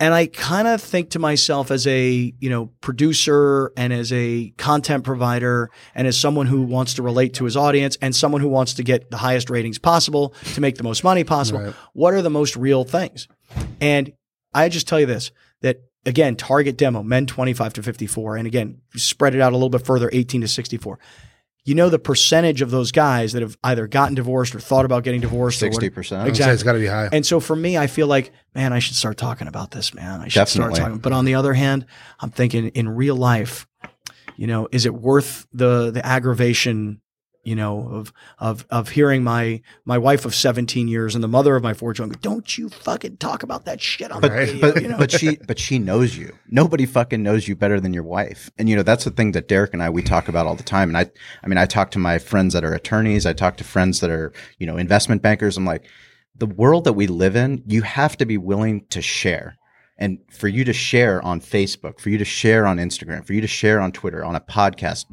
and I kind of think to myself as a, you know, producer and as a content provider and as someone who wants to relate to his audience and someone who wants to get the highest ratings possible to make the most money possible. Right. What are the most real things? And I just tell you this that again, target demo, men 25 to 54. And again, spread it out a little bit further, 18 to 64. You know, the percentage of those guys that have either gotten divorced or thought about getting divorced sixty percent. Exactly. It's got to be high. and so for me, I feel like, man, I should start talking about this, man. I should Definitely. start talking. But on the other hand, I'm thinking in real life, you know, is it worth the the aggravation, you know, of of of hearing my my wife of 17 years and the mother of my four children, don't you fucking talk about that shit on But the radio, but you know? but she but she knows you. Nobody fucking knows you better than your wife. And you know that's the thing that Derek and I we talk about all the time. And I I mean I talk to my friends that are attorneys. I talk to friends that are you know investment bankers. I'm like the world that we live in. You have to be willing to share. And for you to share on Facebook, for you to share on Instagram, for you to share on Twitter, on a podcast,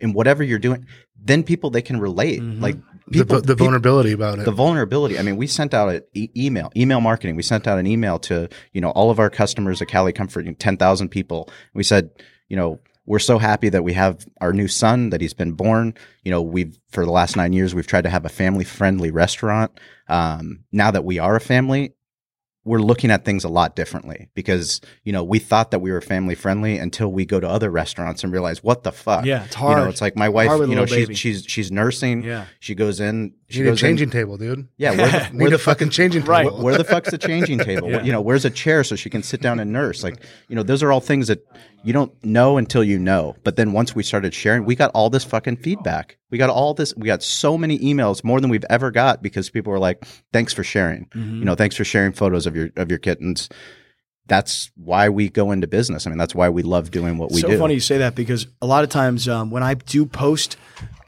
in whatever you're doing, then people they can relate. Like the, people, the peop- vulnerability about it. the vulnerability. I mean, we sent out an e- email, email marketing. We sent out an email to you know all of our customers at Cali Comfort, ten thousand people. We said, you know, we're so happy that we have our new son that he's been born. You know, we've for the last nine years we've tried to have a family friendly restaurant. Um, now that we are a family. We're looking at things a lot differently because you know we thought that we were family friendly until we go to other restaurants and realize what the fuck. Yeah, it's hard. You know, it's like my wife. hard with a You know, she's she's she's nursing. Yeah. She goes in. She you need a goes in- changing table, dude. yeah, where the, Need where a fucking changing Right. where the fuck's the changing table? Yeah. You know, where's a chair so she can sit down and nurse? Like, you know, those are all things that you don't know until you know. But then once we started sharing, we got all this fucking feedback. We got all this. We got so many emails, more than we've ever got, because people were like, "Thanks for sharing. You know, thanks for sharing photos of your of your kittens." That's why we go into business. I mean, that's why we love doing what we so do. So funny you say that because a lot of times um, when I do post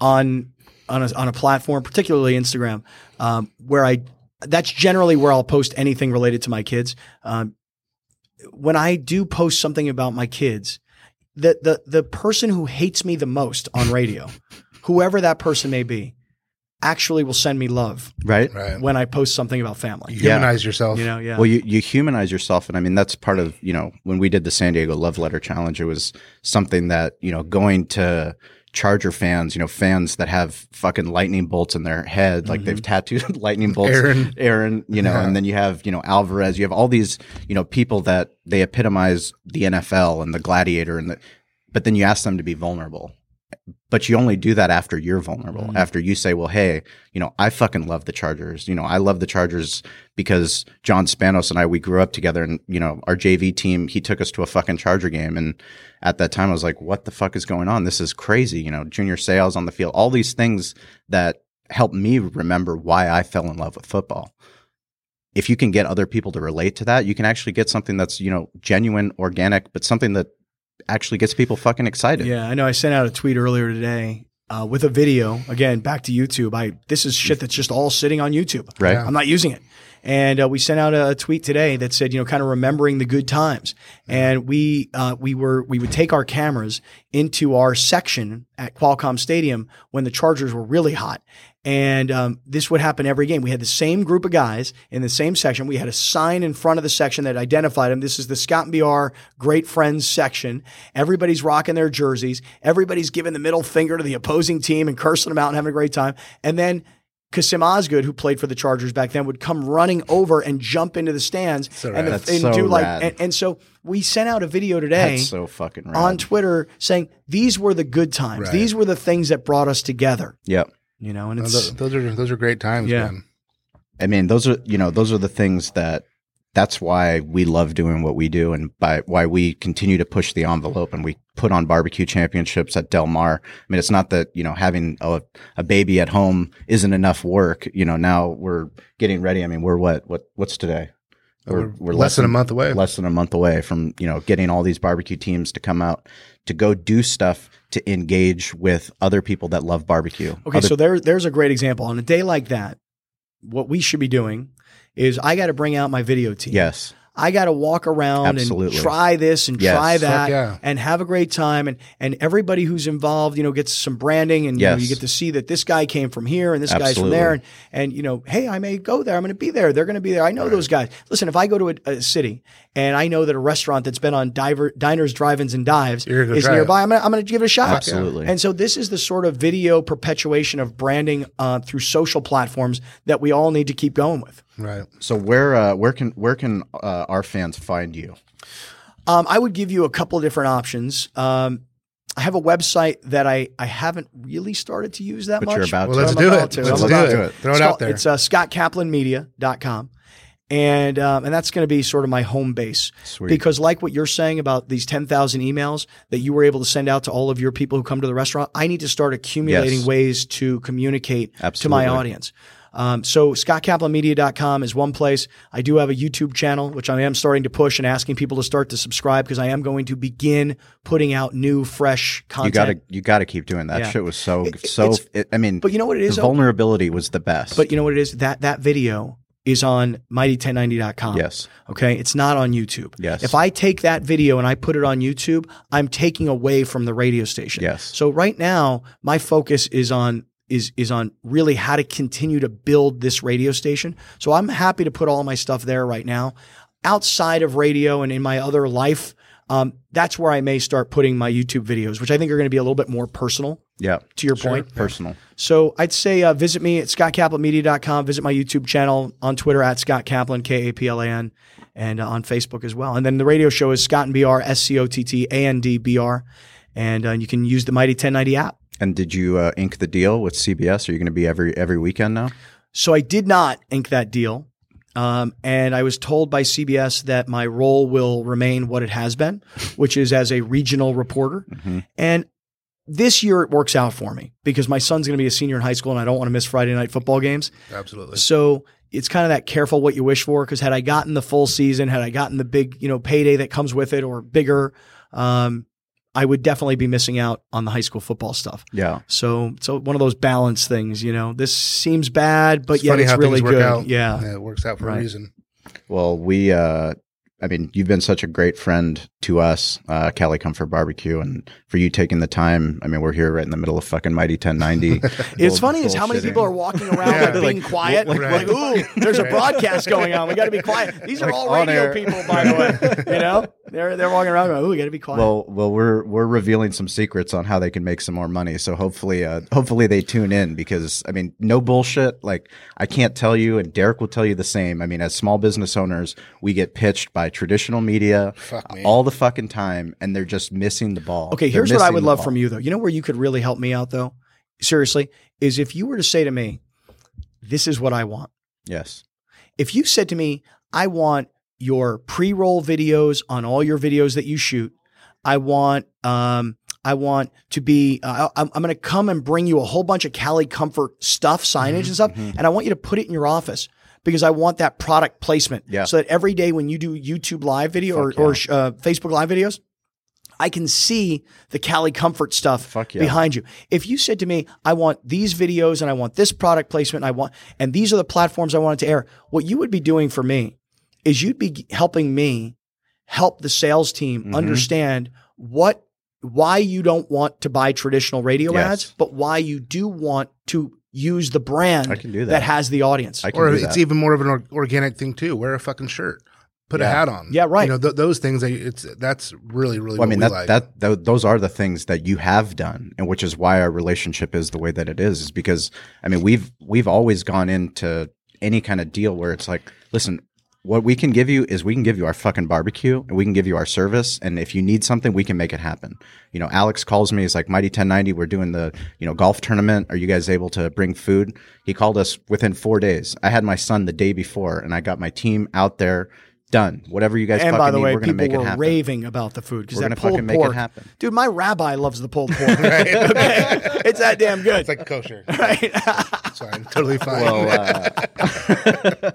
on on a, on a platform, particularly Instagram, um, where I that's generally where I'll post anything related to my kids. Um, when I do post something about my kids, the the the person who hates me the most on radio, whoever that person may be, actually will send me love right? Right. when I post something about family. You humanize yourself. You know, yeah. Well, you, you humanize yourself. And I mean, that's part of, you know, when we did the San Diego Love Letter Challenge, it was something that, you know, going to Charger fans, you know, fans that have fucking lightning bolts in their head, like they've mm-hmm. tattooed lightning bolts. Aaron. Aaron, you know, Yeah. and then you have, you know, Alvarez, you have all these, you know, people that they epitomize the NFL and the gladiator and the, but then you ask them to be vulnerable. But you only do that after you're vulnerable. Mm-hmm. After you say, well, hey, you know, I fucking love the Chargers. You know, I love the Chargers because John Spanos and I, we grew up together and, you know, our JV team, he took us to a fucking Charger game. And at that time, I was like, what the fuck is going on? This is crazy. You know, Junior Seau on the field, all these things that help me remember why I fell in love with football. If you can get other people to relate to that, you can actually get something that's, you know, genuine, organic, but something that actually gets people fucking excited. Yeah, I know. I sent out a tweet earlier today uh, with a video. Again, back to YouTube. I this is shit that's just all sitting on YouTube. Right. Yeah. I'm not using it. And uh, we sent out a, tweet today that said, you know, kind of remembering the good times. And we uh, we were we would take our cameras into our section at Qualcomm Stadium when the Chargers were really hot. And um, this would happen every game. We had the same group of guys in the same section. We had a sign in front of the section that identified them. This is the Scott and BR Great Friends section. Everybody's rocking their jerseys. Everybody's giving the middle finger to the opposing team and cursing them out and having a great time. And then Kassim Osgood, who played for the Chargers back then, would come running over and jump into the stands So and, the- and so do like. And, and so we sent out a video today That's so fucking rad. on Twitter saying these were the good times. Right. These were the things that brought us together. Yep. You know, and No, it's tho- those are those are great times, Yeah. man. I mean, those are you know those are the things that that's why we love doing what we do, and by why we continue to push the envelope, and we put on barbecue championships at Del Mar. I mean, it's not that you know having a, a baby at home isn't enough work. You know, now we're getting ready. I mean, we're what what what's today? We're, less than a month away. less than a month away from you know getting all these barbecue teams to come out to go do stuff to engage with other people that love barbecue. Okay, Other- so there, there's a great example. On a day like that, what we should be doing is I got to bring out my video team. yes, I got to walk around Absolutely. and try this and Yes. try that yeah. and have a great time. And, and everybody who's involved, you know, gets some branding and you, know, you get to see that this guy came from here and this guy's from there. And, and, you know, hey, I may go there. I'm going to be there. They're going to be there. I know those guys. Listen, if I go to a, a city and I know that a restaurant that's been on diver, diners, drive-ins, and dives is try it. nearby, I'm going to I'm going to give it a shot. Absolutely. And so this is the sort of video perpetuation of branding uh, through social platforms that we all need to keep going with. Right. So where uh, where can where can uh, our fans find you? Um, I would give you a couple of different options. Um, I have a website that I, I haven't really started to use that But much. you're about Well, to. let's do about it. to. Let's I'm do about it. to. Throw it It's out called- there. It's uh, scottkaplanmedia.com. And um, and that's going to be sort of my home base Sweet. because like what you're saying about these 10,000 emails that you were able to send out to all of your people who come to the restaurant, I need to start accumulating Yes. ways to communicate to my audience. Um, so scottkaplanmedia.com is one place. I do have a YouTube channel, which I am starting to push and asking people to start to subscribe because I am going to begin putting out new, fresh content. You content. got to you got to keep doing that. Yeah. Shit was so It- so. It, I mean, but you know what it is, The vulnerability was the best. But you know what it is? That that video is on mighty1090.com. yes, Okay. It's not on YouTube. Yes. If I take that video and I put it on YouTube, I'm taking away from the radio station. Yes. So right now, my focus is on is is on really how to continue to build this radio station. So I'm happy to put all my stuff there right now. Outside of radio and in my other life, um, that's where I may start putting my YouTube videos, which I think are going to be a little bit more personal. yeah, To your point, personal. so I'd say uh, visit me at scottkaplanmedia.com. Visit my YouTube channel on Twitter at Scott Kaplan, K A P L A N, and uh, on Facebook as well. And then the radio show is Scott and BR, S C O T T A N D B R. And uh, you can use the Mighty 1090 app. And did you uh, ink the deal with CBS? Are you going to be every every weekend now? So I did not ink that deal. Um, and I was told by CBS that my role will remain what it has been, which is as a regional reporter. And this year it works out for me because my son's going to be a senior in high school and I don't want to miss Friday night football games. Absolutely. So it's kind of that careful what you wish for because had I gotten the full season, had I gotten the big, you know, payday that comes with it or bigger, um, I would definitely be missing out on the high school football stuff. Yeah, So, so one of those balance things, you know, this seems bad, but It's yet funny it's how really work good. out. Yeah. it works out for Right. a reason. Well, we uh, I mean, you've been such a great friend to us, uh, Cali Comfort Barbecue, and for you taking the time. I mean, we're here right in the middle of fucking Mighty 1090. It's funny is how many people are walking around Yeah. like being quiet, like, right. ooh, there's a broadcast going on. We got to be quiet. These are all on radio air. people, by the way. You know, they're they're walking around going, ooh, we got to be quiet. Well, well, we're we're revealing some secrets on how they can make some more money. So hopefully, uh, hopefully they tune in because I mean, no bullshit. Like I can't tell you, and Derek will tell you the same. I mean, as small business owners, we get pitched by traditional media all the fucking time, and they're just missing the ball. Okay, They're here's what I would love ball. from you though. You know where you could really help me out though? Seriously, is if you were to say to me, this is what I want. Yes. If you said to me, I want your pre-roll videos on all your videos that you shoot. I want um I want to be uh, I'm, I'm going to come and bring you a whole bunch of Cali Comfort stuff, signage and stuff, and I want you to put it in your office because I want that product placement. Yeah. So that every day when you do YouTube live video or, Fuck or yeah. uh, Facebook live videos, I can see the Cali Comfort stuff yeah. behind you. If you said to me, I want these videos and I want this product placement and I want and these are the platforms I want it to air, what you would be doing for me is you'd be helping me help the sales team Mm-hmm. understand what why you don't want to buy traditional radio Yes. ads, but why you do want to use the brand I can do that. has the audience. I can Or do it's that. even more of an or- organic thing too. Wear a fucking shirt, put a hat on. Yeah, right. You know th- those things. They, it's that's really really. Well, I mean we that like. that th- those are the things that you have done, and which is why our relationship is the way that it is. Is because I mean we've we've always gone into any kind of deal where it's like, listen, what we can give you is we can give you our fucking barbecue, and we can give you our service, and if you need something, we can make it happen. You know, Alex calls me. He's like, Mighty 1090, we're doing the you know golf tournament. Are you guys able to bring food? He called us within four days. I had my son the day before, and I got my team out there. Done. Whatever you guys and fucking by the need, way, we're gonna people make it were happen. raving about the food because We're that gonna pulled fucking make it pork, happen. dude. My rabbi loves the pulled pork. okay, it's that damn good. it's like kosher. right? It's fine, totally fine. Well, uh,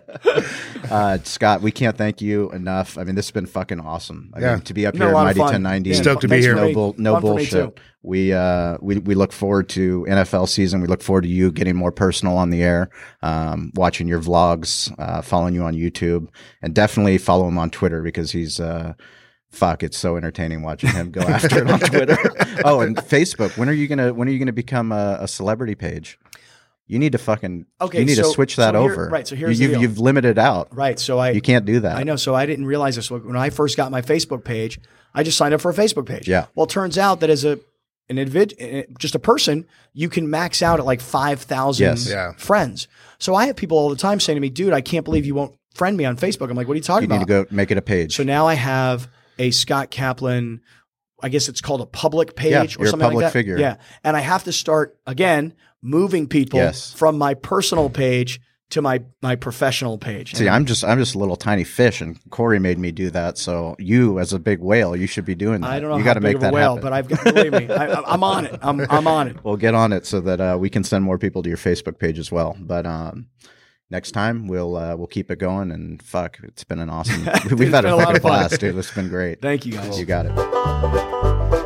uh, Scott, we can't thank you enough. I mean, this has been fucking awesome. I Yeah. mean, to be up Been a here at Mighty 1090. Yeah, Stoked to be here. No, bull, no Fun for me, bullshit. We, uh, we we look forward to NFL season. We look forward to you getting more personal on the air, um, watching your vlogs, uh, following you on YouTube, and definitely follow him on Twitter because he's uh, fuck. It's so entertaining watching him go after it on Twitter. oh, and Facebook. When are you gonna When are you gonna become a, a celebrity page? You need to fucking Okay, You need so- to switch that so here- over. right, so here's the you, deal. you've limited out. Right. So I You can't do that. I know. So I didn't realize this. When I first got my Facebook page, I just signed up for a Facebook page. Yeah. Well, it turns out that as a an individ, eh, eh, just a person, you can max out at like five thousand Yes. Yeah. friends. So I have people all the time saying to me, "Dude, I can't believe you won't friend me on Facebook." I'm like, "What are you talking about? You need about?" to go make it a page. So now I have a Scott Kaplan. I guess it's called a public page Yeah, or you're a something public like that. figure. Yeah, and I have to start again moving people Yes. from my personal page to my my professional page. See, I'm just I'm just a little tiny fish, and Corey made me do that. So you, as a big whale, you should be doing that. I don't know you got to make that whale, happen. but I've got believe me, I, I'm on it. I'm I'm on it. we'll get on it so that uh, we can send more people to your Facebook page as well. But um, next time we'll uh, we'll keep it going. And fuck, it's been an awesome. We've had a a lot of fun. blast, dude. It's been great. Thank you guys. You got it.